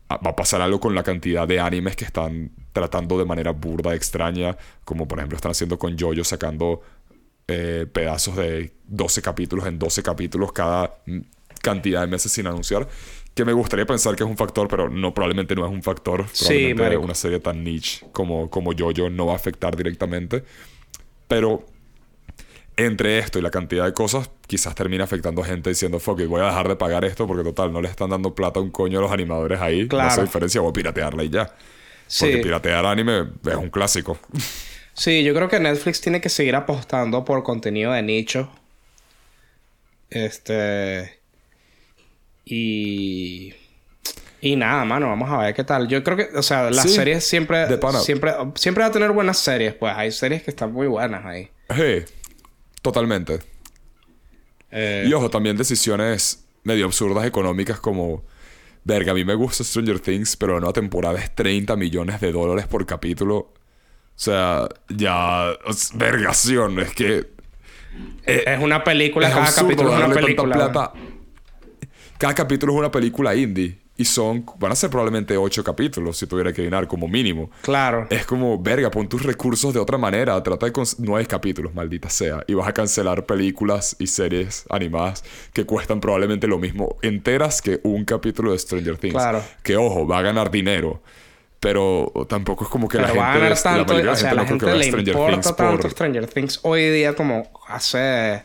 va a pasar algo con la cantidad de animes que están tratando de manera burda, extraña, como por ejemplo están haciendo con Jojo, sacando eh, pedazos de 12 capítulos en 12 capítulos cada cantidad de meses sin anunciar que me gustaría pensar que es un factor, pero no probablemente no es un factor. Probablemente una serie tan niche como, como yo no va a afectar directamente. Pero entre esto y la cantidad de cosas, quizás termine afectando a gente diciendo, fuck voy a dejar de pagar esto porque total, no le están dando plata a un coño a los animadores ahí. Claro. No hace diferencia, voy a piratearla y ya. Porque piratear anime es un clásico. Sí, yo creo que Netflix tiene que seguir apostando por contenido de nicho. Este. Y. Y nada, mano, vamos a ver qué tal. Yo creo que, o sea, las series siempre, siempre. Siempre va a tener buenas series, pues. Hay series que están muy buenas ahí. Sí, totalmente. Eh, y ojo, también decisiones medio absurdas económicas como. Verga, a mí me gusta Stranger Things, pero en una temporada es 30 millones de dólares por capítulo. O sea, ya. Vergación, es que. es una película, cada capítulo es una película. Cada capítulo es una película indie. Y son, van a ser probablemente ocho capítulos si tuviera que llenar como mínimo. Claro. Es como, verga, pon tus recursos de otra manera. Trata de nueve capítulos, maldita sea. Y vas a cancelar películas y series animadas que cuestan probablemente lo mismo enteras que un capítulo de Stranger Things. Claro. Que ojo, va a ganar dinero. Pero tampoco es como que la gente... Va a ganar tanto. La o sea, la gente le importa tanto Stranger Things hoy día como hace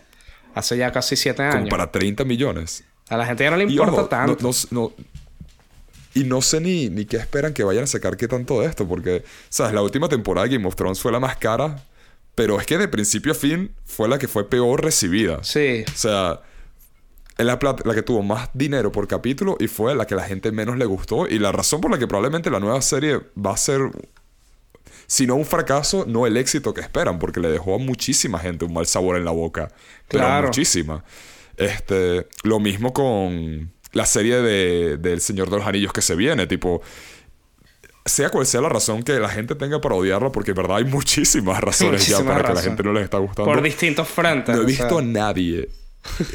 Hace ya casi siete años. Como para 30 millones. A la gente ya no le importa tanto. y no sé ni, ni qué esperan que vayan a sacar qué tanto de esto, porque, ¿sabes? La última temporada de Game of Thrones fue la más cara, pero es que de principio a fin fue la que fue peor recibida. Sí. O sea, es la, la que tuvo más dinero por capítulo y fue la que la gente menos le gustó. Y la razón por la que probablemente la nueva serie va a ser si no un fracaso, no el éxito que esperan, porque le dejó a muchísima gente un mal sabor en la boca. Claro. muchísima. Este, lo mismo con la serie de, del Señor de los Anillos que se viene, tipo, sea cual sea la razón que la gente tenga para odiarlo, porque en verdad hay muchísimas razones ya para que la gente no les está gustando. Por distintos frentes. No he visto a nadie.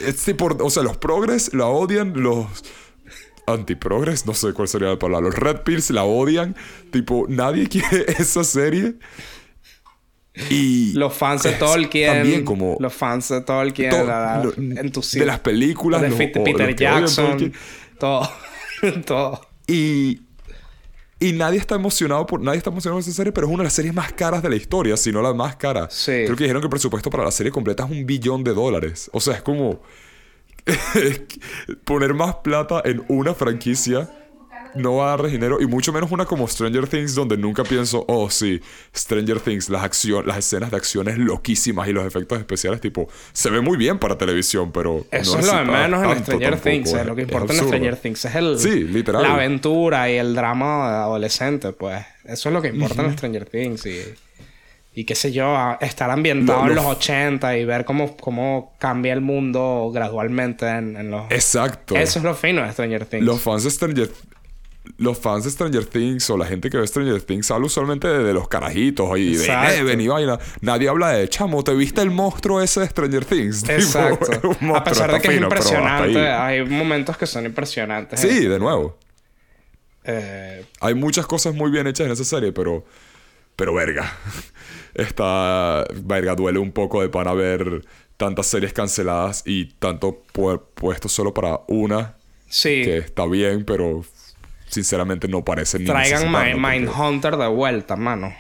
Es o sea, los progres la odian, los antiprogres, no sé cuál sería la palabra. Los Red Pills la odian. Tipo, nadie quiere esa serie. Y los fans de Tolkien. También como. Los fans de Tolkien. de las películas. De Peter Jackson. Todo. todo. Y. Y nadie está emocionado por. Nadie está emocionado por esa serie, pero es una de las series más caras de la historia, si no la más cara. Sí. Creo que dijeron que el presupuesto para la serie completa es un billón de dólares. O sea, es como. poner más plata en una franquicia no va a dar dinero y mucho menos una como Stranger Things donde nunca pienso, oh sí, Stranger Things, las acciones, las escenas de acciones loquísimas y los efectos especiales tipo, se ve muy bien para televisión, pero eso es lo de menos en Stranger Things, lo que importa en Stranger Things es el sí, literal. la aventura y el drama adolescente, pues, eso es lo que importa en Stranger Things y y qué sé yo, estar ambientado en los 80 y ver cómo, cómo cambia el mundo gradualmente en, los... Exacto. Eso es lo fino de Stranger Things. Los fans de Stranger los fans de Stranger Things o la gente que ve Stranger Things habla usualmente de, los carajitos y de Eleven y vaina. Nadie habla de chamo, ¿te viste el monstruo ese de Stranger Things? Exacto. a pesar de que es impresionante, hay momentos que son impresionantes. Sí, ¿eh? de nuevo. Eh... Hay muchas cosas muy bien hechas en esa serie, pero. Pero verga está, verga, duele un poco de para ver tantas series canceladas y tanto puesto solo para una. Sí. Que está bien, pero sinceramente no parece ni Traigan Mindhunter de vuelta, mano.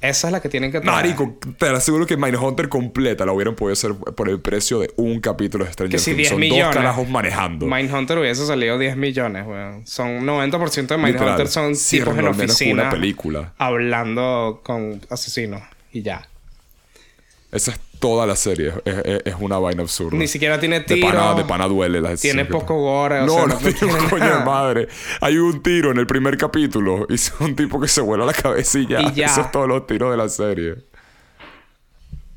Esa es la que tienen que traer. Marico, te aseguro que Mindhunter completa la hubieran podido hacer por el precio de un capítulo de Stranger Things. Son millones. dos carajos manejando. Mindhunter hubiese salido 10 millones, weón. Son 90% de Mindhunter son tipos en oficina. Una película. Hablando con asesinos. Y ya. Esa es toda la serie. Es, una vaina absurda. Ni siquiera tiene tiro. De pana, de pana duele. La tiene poco gore. O no, no, tiene un coño de madre. Hay un tiro en el primer capítulo. Y es un tipo que se vuela la cabeza y ya. Eso es todos los tiros de la serie.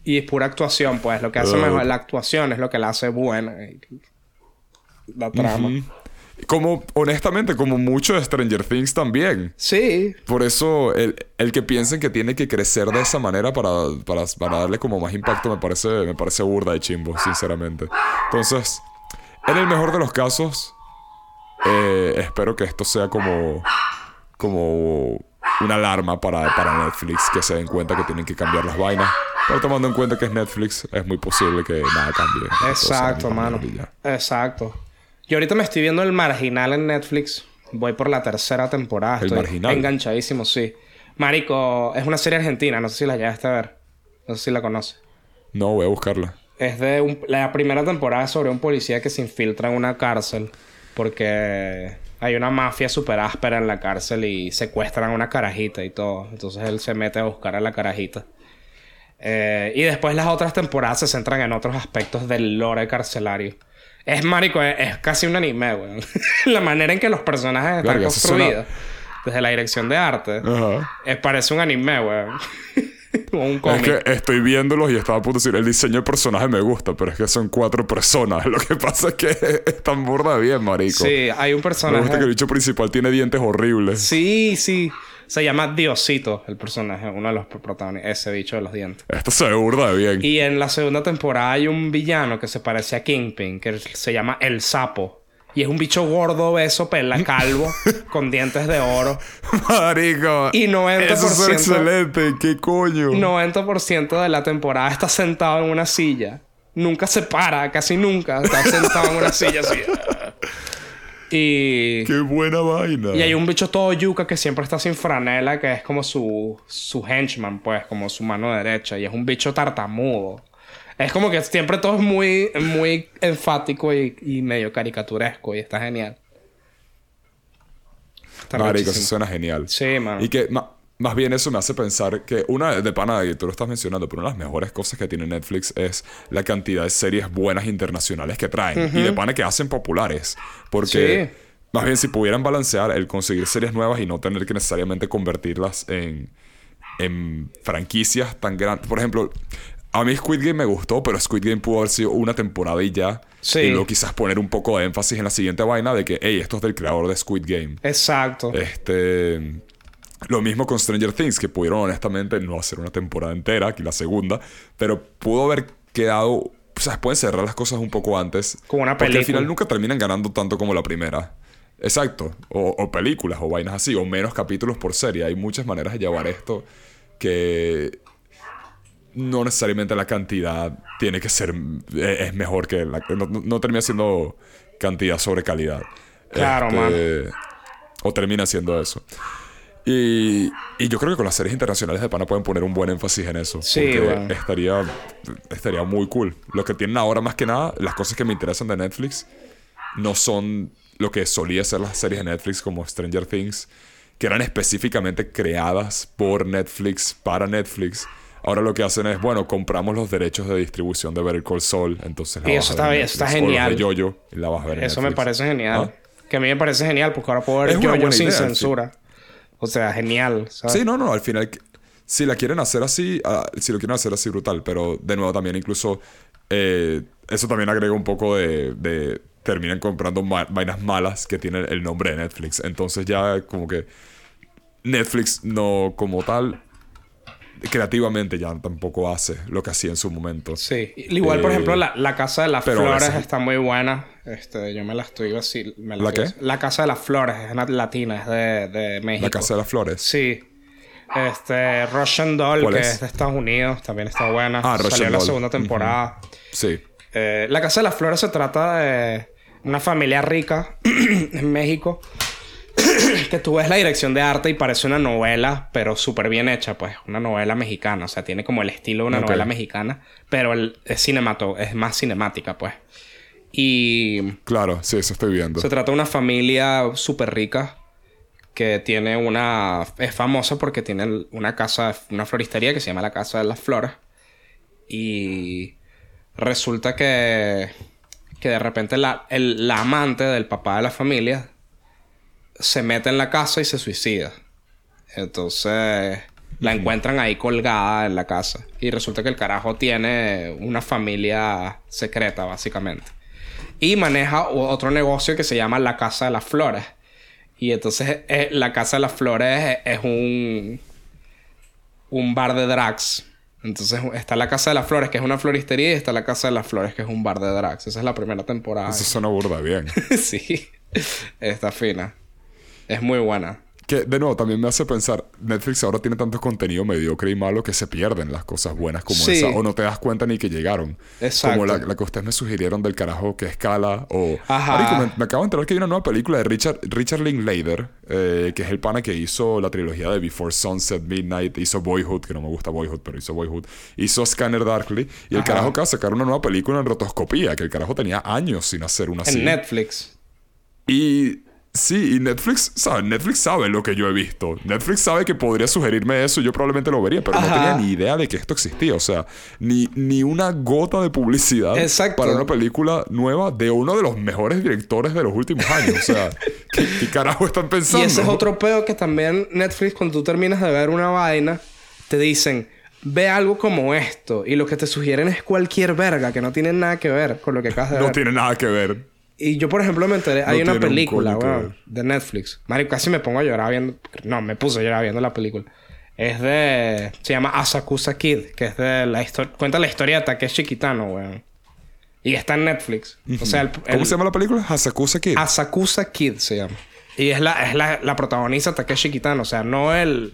Y es pura actuación, pues. Lo que hace mejor la actuación es lo que la hace buena. La trama. Como, honestamente, como mucho de Stranger Things también. Sí. Por eso, el, el, que piensen que tiene que crecer de esa manera para, para, para, darle como más impacto me parece, me parece burda de chimbo, sinceramente. Entonces, en el mejor de los casos, eh, espero que esto sea como, como una alarma para, para Netflix, que se den cuenta que tienen que cambiar las vainas. Pero tomando en cuenta que es Netflix, es muy posible que nada cambie. Exacto, mano. Exacto. Yo ahorita me estoy viendo El Marginal en Netflix. Voy por la tercera temporada. El Marginal. Enganchadísimo, sí. Marico, es una serie argentina. No sé si la llegaste a ver. No sé si la conoces. No, voy a buscarla. Es de la primera temporada sobre un policía que se infiltra en una cárcel porque hay una mafia súper áspera en la cárcel y secuestran a una carajita y todo. Entonces él se mete a buscar a la carajita. Eh, y después las otras temporadas se centran en otros aspectos del lore carcelario. Es marico, es, casi un anime, weón. la manera en que los personajes están construidos. Desde la dirección de arte. Es, parece un anime, weón. un cómic. Es que estoy viéndolos y estaba a punto de decir, el diseño de personaje me gusta, pero es que son cuatro personas. Lo que pasa es que es tan burda bien, marico. Sí, hay un personaje. Me gusta que el bicho principal tiene dientes horribles. Sí, sí. Se llama Diosito, el personaje, uno de los protagonistas, ese bicho de los dientes. Esto se burda bien. Y en la segunda temporada hay un villano que se parece a Kingpin, que se llama El Sapo. Y es un bicho gordo, beso, pela, calvo, con dientes de oro. Marico. Y 90%. Eso es excelente. ¿Qué coño? 90% de la temporada está sentado en una silla. Nunca se para, casi nunca. Está sentado en una silla así. Y... ¡Qué buena vaina! Y hay un bicho todo yuca que siempre está sin franela, que es como su, su henchman, pues, como su mano derecha. Y es un bicho tartamudo. Es como que siempre todo es muy, muy enfático y, y medio caricaturesco y está genial. Marico, eso suena genial. Sí, man. Y que más bien eso me hace pensar que una de pana, y tú lo estás mencionando, pero una de las mejores cosas que tiene Netflix es la cantidad de series buenas internacionales que traen. Y de pana que hacen populares. Porque más bien si pudieran balancear el conseguir series nuevas y no tener que necesariamente convertirlas en, en franquicias tan grandes. Por ejemplo, a mí Squid Game me gustó, pero Squid Game pudo haber sido una temporada y ya. Sí. Y luego quizás poner un poco de énfasis en la siguiente vaina de que, hey, esto es del creador de Squid Game. Exacto. Este. Lo mismo con Stranger Things, que pudieron honestamente no hacer una temporada entera, aquí la segunda, pero pudo haber quedado. O sea, pueden cerrar las cosas un poco antes. Como una película. Porque al final nunca terminan ganando tanto como la primera. Exacto. O, o películas o vainas así, o menos capítulos por serie. Hay muchas maneras de llevar esto que no necesariamente la cantidad tiene que ser eh, es mejor que la, no, termina siendo cantidad sobre calidad claro este, o termina siendo eso y, y, yo creo que con las series internacionales de pana pueden poner un buen énfasis en eso sí porque estaría estaría muy cool lo que tienen ahora más que nada las cosas que me interesan de Netflix no son lo que solía ser las series de Netflix como Stranger Things que eran específicamente creadas por Netflix para Netflix Ahora lo que hacen es, bueno, compramos los derechos de distribución de Better Call Saul, entonces la y eso está, eso está genial. yo -Yo, y la vas a ver Eso me parece genial. ¿Ah? Que a mí me parece genial porque ahora puedo ver yo sin censura. O sea, genial. ¿sabes? Sí, no, no, al final si la quieren hacer así, ah, si lo quieren hacer así brutal, pero de nuevo también incluso eh, eso también agrega un poco de, de terminan comprando vainas malas que tienen el nombre de Netflix. Entonces ya como que Netflix no como tal creativamente ya tampoco hace lo que hacía en su momento. Sí. Igual, por ejemplo, eh, la, Casa de las Flores está muy buena. Este, yo me la estoy así. Me la, qué? La Casa de las Flores, es latina, es de, de, México. La Casa de las Flores. Sí. Este, Russian Doll, que es? de Estados Unidos, también está buena. Ah, Russian Salió la segunda temporada. Sí. Eh, la Casa de las Flores se trata de una familia rica en México que tú ves la dirección de arte y parece una novela, pero súper bien hecha, pues, una novela mexicana. O sea, tiene como el estilo de una novela mexicana, pero el, es cinemato, es más cinemática, pues. Y. Claro, sí, eso estoy viendo. Se trata de una familia súper rica que tiene una. Es famosa porque tiene una casa, una floristería que se llama la Casa de las Flores. Y. Resulta que. Que de repente la, el, la amante del papá de la familia se mete en la casa y se suicida. Entonces la encuentran ahí colgada en la casa. Y resulta que el carajo tiene una familia secreta, básicamente. Y maneja otro negocio que se llama la Casa de las Flores. Y entonces eh, la Casa de las Flores es, un, un bar de drags. Entonces está la Casa de las Flores, que es una floristería, y está la Casa de las Flores, que es un bar de drags. Esa es la primera temporada. Eso suena burda bien. sí, está fina. Es muy buena. Que, de nuevo, también me hace pensar, Netflix ahora tiene tanto contenido mediocre y malo que se pierden las cosas buenas como esa, o no te das cuenta ni que llegaron. Exacto. Como la, que ustedes me sugirieron del carajo que escala, o... Ajá. me, acabo de enterar que hay una nueva película de Richard, Richard Linklater, eh, que es el pana que hizo la trilogía de Before Sunset, Midnight, hizo Boyhood, que no me gusta Boyhood, pero hizo Boyhood, hizo Scanner Darkly, y el carajo acaba de sacar una nueva película en rotoscopía, que el carajo tenía años sin hacer una así. En Netflix. Y Sí, y Netflix, ¿sabes? Netflix sabe lo que yo he visto. Netflix sabe que podría sugerirme eso, yo probablemente lo vería, pero no tenía ni idea de que esto existía. O sea, ni, ni una gota de publicidad para una película nueva de uno de los mejores directores de los últimos años. O sea, ¿qué, carajo están pensando? Y ese es otro pedo que también Netflix, cuando tú terminas de ver una vaina, te dicen, ve algo como esto. Y lo que te sugieren es cualquier verga que no tiene nada que ver con lo que acabas de ver. No tiene nada que ver. Y yo, por ejemplo, me enteré... hay una película, de Netflix. Mario, casi me pongo a llorar viendo... No, me puse a llorar viendo la película. Es de... Se llama Asakusa Kid. Que es de la historia... Cuenta la historia de Takeshi Kitano, weón. Y está en Netflix. O sea, ¿Cómo se llama la película? Asakusa Kid. Asakusa Kid se llama. Y es la, es la, la protagonista Takeshi Kitano. O sea, no él...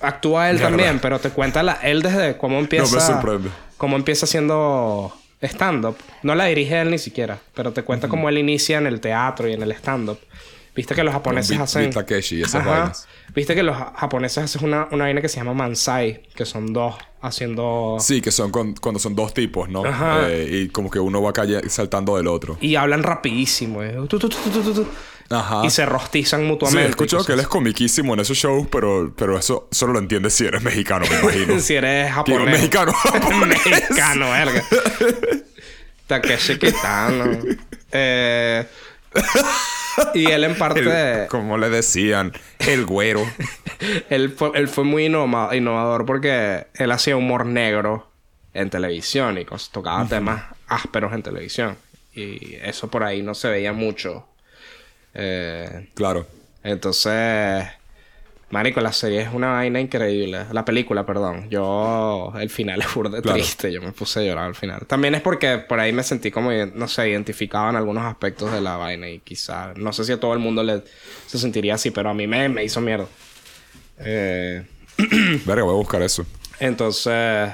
Actúa él también, pero te cuenta la, él desde cómo empieza... No me sorprende. Cómo empieza siendo stand-up. No la dirige él ni siquiera, pero te cuenta cómo él inicia en el teatro y en el stand-up. Viste que los japoneses hacen. Takeshi, esas vainas. Viste que los japoneses hacen una, una vaina que se llama Mansai, que son dos haciendo. Sí, que son cuando son dos tipos, ¿no? Eh, y como que uno va calle saltando del otro. Y hablan rapidísimo. Eh. Ajá. Y se rostizan mutuamente. Sí, he escuchado que él es comiquísimo en esos shows, pero, pero eso solo lo entiendes si eres mexicano, me imagino. si eres japonés. mexicano. mexicano, verga. Takeshi Kitano. Eh y él en parte... como le decían, el güero. él, fue, él fue muy innovador porque él hacía humor negro en televisión y tocaba temas ásperos en televisión. Y eso por ahí no se veía mucho. Eh, claro. Entonces, Marico, la serie es una vaina increíble. La película, perdón. Yo, el final es burde triste. Yo me puse a llorar al final. También es porque por ahí me sentí como, no sé, identificaba en algunos aspectos de la vaina. Y quizá, no sé si a todo el mundo le, se sentiría así, pero a mí me, me hizo mierda. Eh... Verga, voy a buscar eso. Entonces,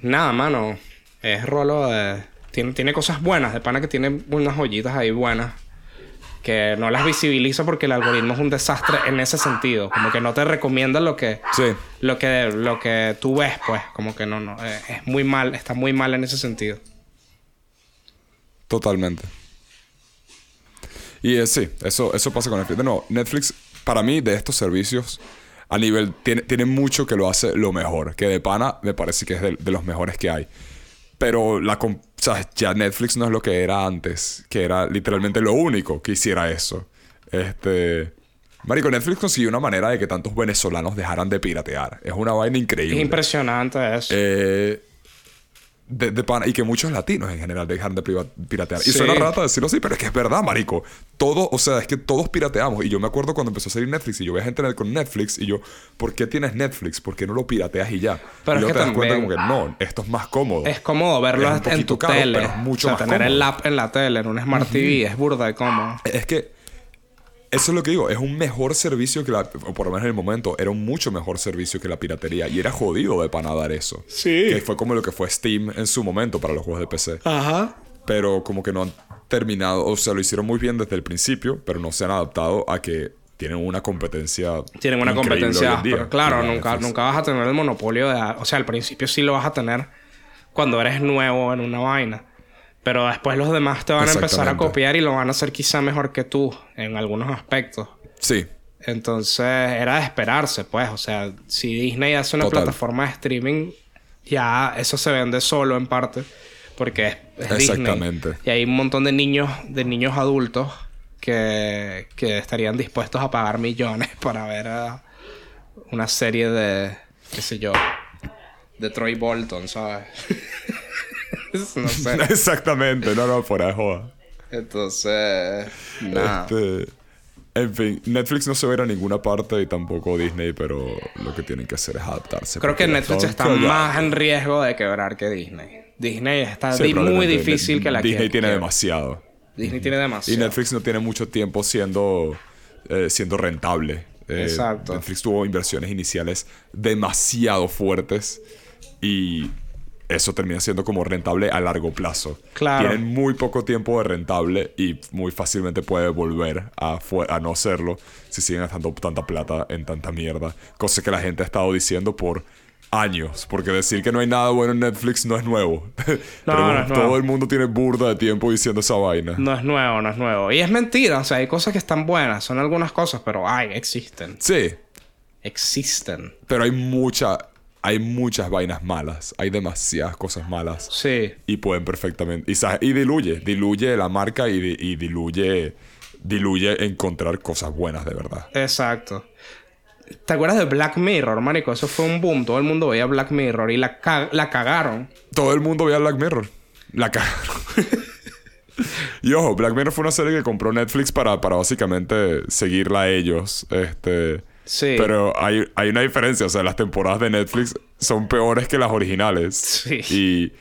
nada, mano. Es rolo de. Tiene, tiene cosas buenas, de pana que tiene unas joyitas ahí buenas que no las visibiliza porque el algoritmo es un desastre en ese sentido. Como que no te recomienda lo que, lo que, lo que tú ves, pues. Como que no, no. Eh, es muy mal, está muy mal en ese sentido. Totalmente. Y eh, sí, eso, eso pasa con Netflix. No, Netflix, para mí, de estos servicios, a nivel. Tiene, tiene mucho que lo hace lo mejor. Que de pana me parece que es de los mejores que hay. Pero la, o sea, ya Netflix no es lo que era antes, que era literalmente lo único que hiciera eso. Este. Marico, Netflix consiguió una manera de que tantos venezolanos dejaran de piratear. Es una vaina increíble. Es impresionante eso. Eh, de, de y que muchos latinos en general dejan de piratear. Y suena rata decirlo así, pero es que es verdad, marico. Todo, o sea, es que todos pirateamos. Y yo me acuerdo cuando empezó a salir Netflix y yo veía gente con Netflix y yo, ¿por qué tienes Netflix? ¿Por qué no lo pirateas y ya? Pero y es que te das cuenta como que no, esto es más cómodo. Es cómodo verlo en tu tele. Pero es mucho o sea, tener el app en la tele, en un Smart TV, es burda y cómodo. Es que eso es lo que digo, es un mejor servicio que la, o por lo menos en el momento, era un mucho mejor servicio que la piratería. Y era jodido de panadar eso. Sí. Que fue como lo que fue Steam en su momento para los juegos de PC. Ajá. Pero como que no han terminado, o sea, lo hicieron muy bien desde el principio, pero no se han adaptado a que tienen una competencia. Tienen una competencia, pero claro, nunca, nunca vas a tener el monopolio de. O sea, al principio sí lo vas a tener cuando eres nuevo en una vaina. Pero después los demás te van a empezar a copiar y lo van a hacer quizá mejor que tú en algunos aspectos. Sí. Entonces era de esperarse, pues. O sea, si Disney hace una plataforma de streaming, ya eso se vende solo en parte. Porque es, Exactamente. Y hay un montón de niños, de niños adultos que, que estarían dispuestos a pagar millones para ver una serie de, qué sé yo, de Troy Bolton, ¿sabes? no sé. Exactamente, no, no, ahí joda. Entonces, nada. Este, en fin, Netflix no se ve a ninguna parte y tampoco Disney, pero lo que tienen que hacer es adaptarse. Creo que Netflix está más en riesgo de quebrar que Disney. Disney está muy difícil que la Disney tiene demasiado. Disney tiene demasiado. Y Netflix no tiene mucho tiempo siendo, eh, siendo rentable. Eh, Exacto. Netflix tuvo inversiones iniciales demasiado fuertes y eso termina siendo como rentable a largo plazo. Claro. Tienen muy poco tiempo de rentable y muy fácilmente puede volver a, a no serlo si siguen gastando tanta plata en tanta mierda. Cosa que la gente ha estado diciendo por años. Porque decir que no hay nada bueno en Netflix no es nuevo. No, todo el mundo tiene burda de tiempo diciendo esa vaina. No es nuevo, no es nuevo. Y es mentira. O sea, hay cosas que están buenas. Son algunas cosas, pero ay, existen. Sí. Existen. Pero hay mucha hay muchas vainas malas, hay demasiadas cosas malas. Sí. Y pueden perfectamente. Y, y diluye, diluye la marca y, diluye, diluye encontrar cosas buenas de verdad. Exacto. ¿Te acuerdas de Black Mirror, marico? Eso fue un boom. Todo el mundo veía Black Mirror y la, la cagaron. Todo el mundo veía Black Mirror. La cagaron. y ojo, Black Mirror fue una serie que compró Netflix para, para básicamente seguirla a ellos. Este Sí. Pero hay, hay una diferencia. O sea, las temporadas de Netflix son peores que las originales. Sí. Y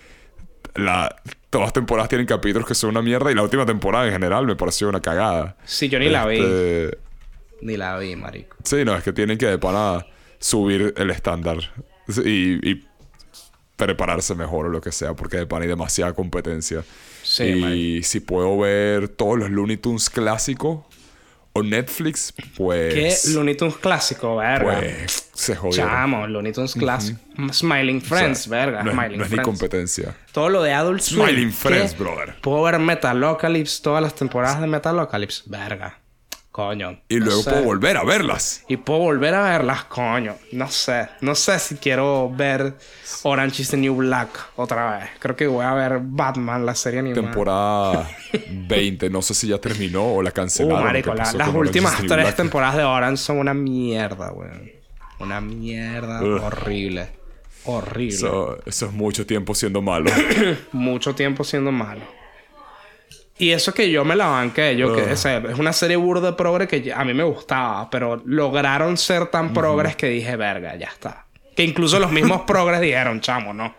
la, todas las temporadas tienen capítulos que son una mierda. Y la última temporada en general me pareció una cagada. Sí, yo ni la vi. Este, ni la vi, marico. Sí, no, es que tienen que de pana subir el estándar. Y, y prepararse mejor o lo que sea. Porque de pana hay demasiada competencia. Sí, y si puedo ver todos los Looney Tunes clásicos o Netflix, pues. ¿Qué? Looney Tunes clásico, verga. Pues se jodió. Chamo, Looney Tunes clásico. Smiling Friends, verga. No, Smiling no es ni competencia. Todo lo de Adult Swim. Smiling Friends, brother. Puedo ver Metalocalypse, todas las temporadas de Metalocalypse. Verga. Coño. Y luego puedo volver a verlas. Y puedo volver a verlas, coño. No sé. No sé si quiero ver Orange is the New Black otra vez. Creo que voy a ver Batman, la serie animada. Temporada 20. No sé si ya terminó o la cancelaron. Uh, marico, las últimas tres temporadas de Orange son una mierda, weón. Una mierda horrible. Horrible. Eso, eso es mucho tiempo siendo malo. mucho tiempo siendo malo. Y eso que yo me la banqué, yo que es una serie burda progre que a mí me gustaba, pero lograron ser tan progres que dije, verga, ya está. Que incluso los mismos progres dijeron, chamo, no.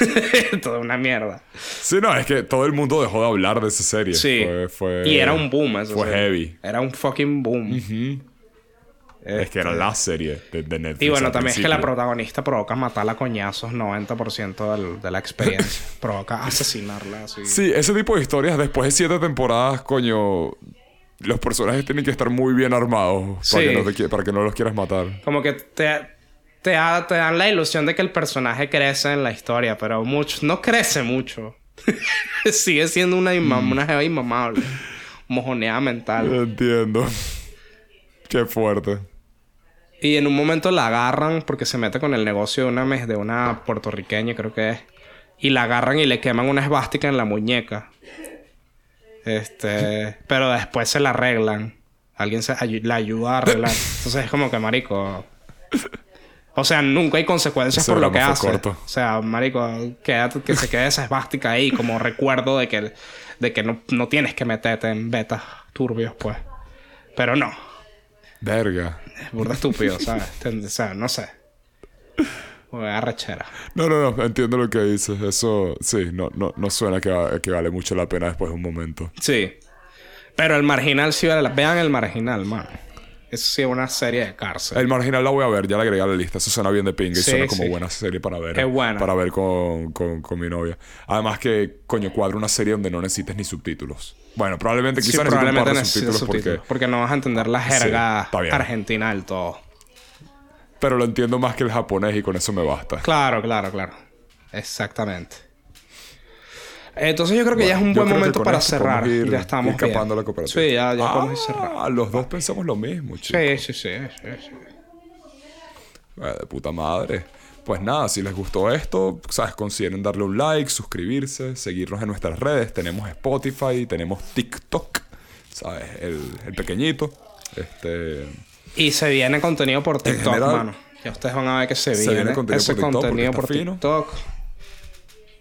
Toda una mierda. Sí, no, es que todo el mundo dejó de hablar de esa serie. Sí. Fue, y era un boom eso. Fue heavy. Era un fucking boom. Es que era la serie de, Netflix. Y bueno, también es que la protagonista provoca matarla a coñazos 90% de la experiencia. provoca asesinarla así. Sí, ese tipo de historias después de siete temporadas, coño. Los personajes tienen que estar muy bien armados para, que, no para que no los quieras matar. Como que te, te, dan la ilusión de que el personaje crece en la historia, pero mucho, no crece mucho. Sigue siendo una, mm. una jeva inmamable. Mojoneada mental. Entiendo. Qué fuerte. Y en un momento la agarran porque se mete con el negocio de una, de una puertorriqueña, creo que es. Y la agarran y le queman una esvástica en la muñeca. Este. pero después se la arreglan. Alguien se la ayuda a arreglar. Entonces es como que, marico. O sea, nunca hay consecuencias por lo que hace. O sea, marico, que, que se quede esa esvástica ahí como recuerdo de que, de que no, no tienes que meterte en betas turbios, pues. Pero no. Verga. Burda estúpido, ¿sabes? o sea, no sé. arrechera. No, no, no, entiendo lo que dices. Eso, sí, no, no, no suena que, que vale mucho la pena después de un momento. Sí. Pero el marginal sí vale la Vean el marginal, man. Eso sí es una serie de cárcel. El marginal la voy a ver, ya la agregué a la lista. Eso suena bien de pinga y suena como buena serie para ver. Es buena. Para ver con, con, con, mi novia. Además que, coño, cuadra una serie donde no necesites ni subtítulos. Bueno, probablemente quizás sí, probablemente necesites subtítulos, porque... porque no vas a entender la jerga argentina del todo. Pero lo entiendo más que el japonés y con eso me basta. Claro, claro, claro. Exactamente. Entonces yo creo que ya es un buen momento para cerrar. ya estamos escapando la cooperativa. Sí, ya, ya podemos cerrar. Ah, los dos pensamos lo mismo, chicos. Sí, sí, sí. sí, sí. de puta madre. Pues nada, si les gustó esto, sabes, consideren darle un like, suscribirse, seguirnos en nuestras redes. Tenemos Spotify, tenemos TikTok, sabes, el, el pequeñito. Este. Y se viene contenido por TikTok, mano. Ya ustedes van a ver que se, se viene, contenido ese por contenido por TikTok.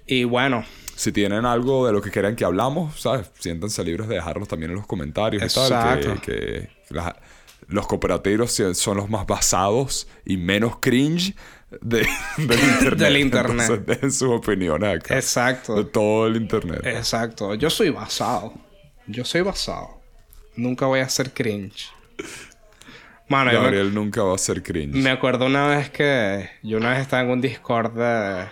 Y bueno, si tienen algo de lo que quieran que hablamos, ¿sabes? Siéntense libres de dejarlos también en los comentarios y tal. Que, los cooperativos son los más basados y menos cringe del internet. del internet. Entonces, dejen sus opiniones acá. Exacto. De todo el internet. Exacto. Yo soy basado. Yo soy basado. Nunca voy a ser cringe. Mano, Gabriel nunca va a ser cringe. Me acuerdo una vez que yo una vez estaba en un Discord de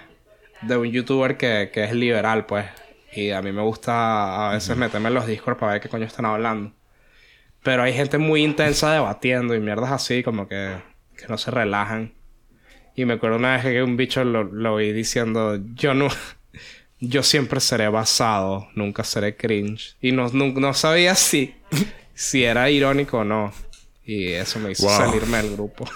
de un youtuber que, que, es liberal, pues. Y a mí me gusta a veces meterme en los discos para ver qué coño están hablando. Pero hay gente muy intensa debatiendo y mierdas así, como que, que no se relajan. Y me acuerdo una vez que un bicho lo, lo vi diciendo, yo no, yo siempre seré basado, nunca seré cringe. Y no, no, sabía si, si era irónico o no. Y eso me hizo salirme del grupo.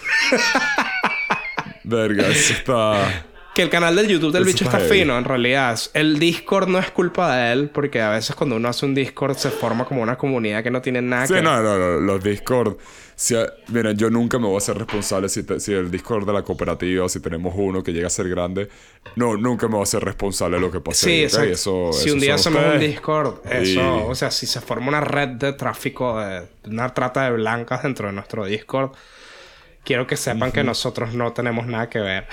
Verga, eso está... Que el canal del YouTube del bicho está, fino, en realidad. El Discord no es culpa de él, porque a veces cuando uno hace un Discord se forma como una comunidad que no tiene nada sí, que... no, no, no. Los Discord... Si, miren, yo nunca me voy a hacer responsable si, si, el Discord de la cooperativa, si tenemos uno que llega a ser grande, no, nunca me voy a hacer responsable de lo que pase. Sí, eso, si un día hacemos un Discord, eso, o sea, si se forma una red de tráfico, de una trata de blancas dentro de nuestro Discord, quiero que sepan que nosotros no tenemos nada que ver.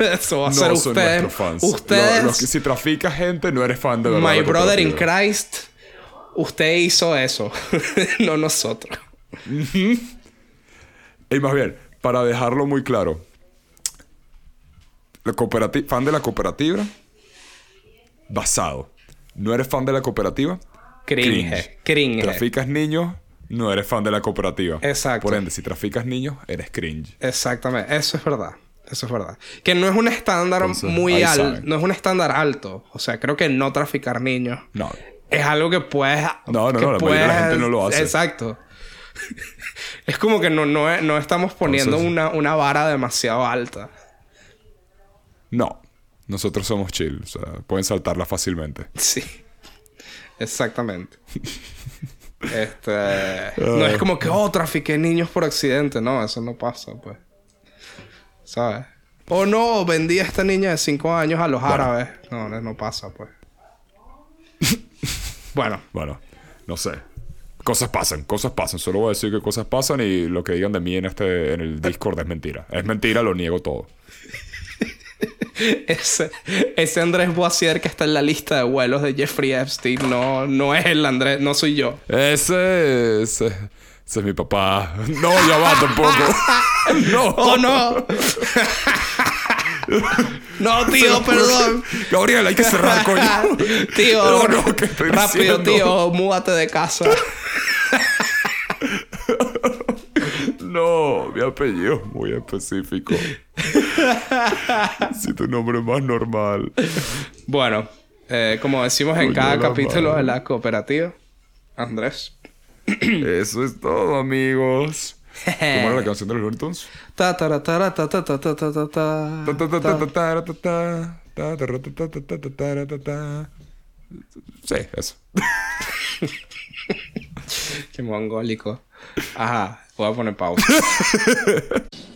Eso va a ser ustedes. Fans. Ustedes. si traficas gente, no eres fan de verdad. My brother in Christ. Usted hizo eso. no nosotros. y más bien, para dejarlo muy claro. La fan de la cooperativa. Basado. ¿No eres fan de la cooperativa? Cringe. Cringe. Traficas niños no eres fan de la cooperativa. Exacto. Por ende, si traficas niños, eres cringe. Exactamente, eso es verdad. Eso es verdad. Que no es un estándar muy alto. No es un estándar alto. O sea, creo que no traficar niños. No. Es algo que puedes. No, no, no. La, gente no lo hace. Exacto. es como que no, no, estamos poniendo una, una vara demasiado alta. No. Nosotros somos chill. O sea, pueden saltarla fácilmente. Sí. Exactamente. este. no es como que, oh, trafiqué niños por accidente. No, eso no pasa, pues. ¿Sabes? O no, vendí a esta niña de 5 años a los árabes. No, no pasa, pues. bueno. Bueno, no sé. Cosas pasan, cosas pasan. Solo voy a decir que cosas pasan y lo que digan de mí en este en el Discord es mentira. Es mentira, lo niego todo. ese, ese Andrés Boisier que está en la lista de vuelos de Jeffrey Epstein no, no es el Andrés, no soy yo. Ese, ese ese es mi papá. No, ya va tampoco. no. Oh, no. no, tío, perdón. Gabriel, hay que cerrar, coño. tío, no, no, ¿qué estoy rápido, tío, múdate de casa. No, mi apellido es muy específico. si tu nombre es más normal. Bueno, eh, como decimos en cada capítulo de la cooperativa, Andrés. Eso es todo, amigos. ¿Cómo era la canción de los Looney Sí, eso. Qué mongólico. Ajá, voy a poner pausa.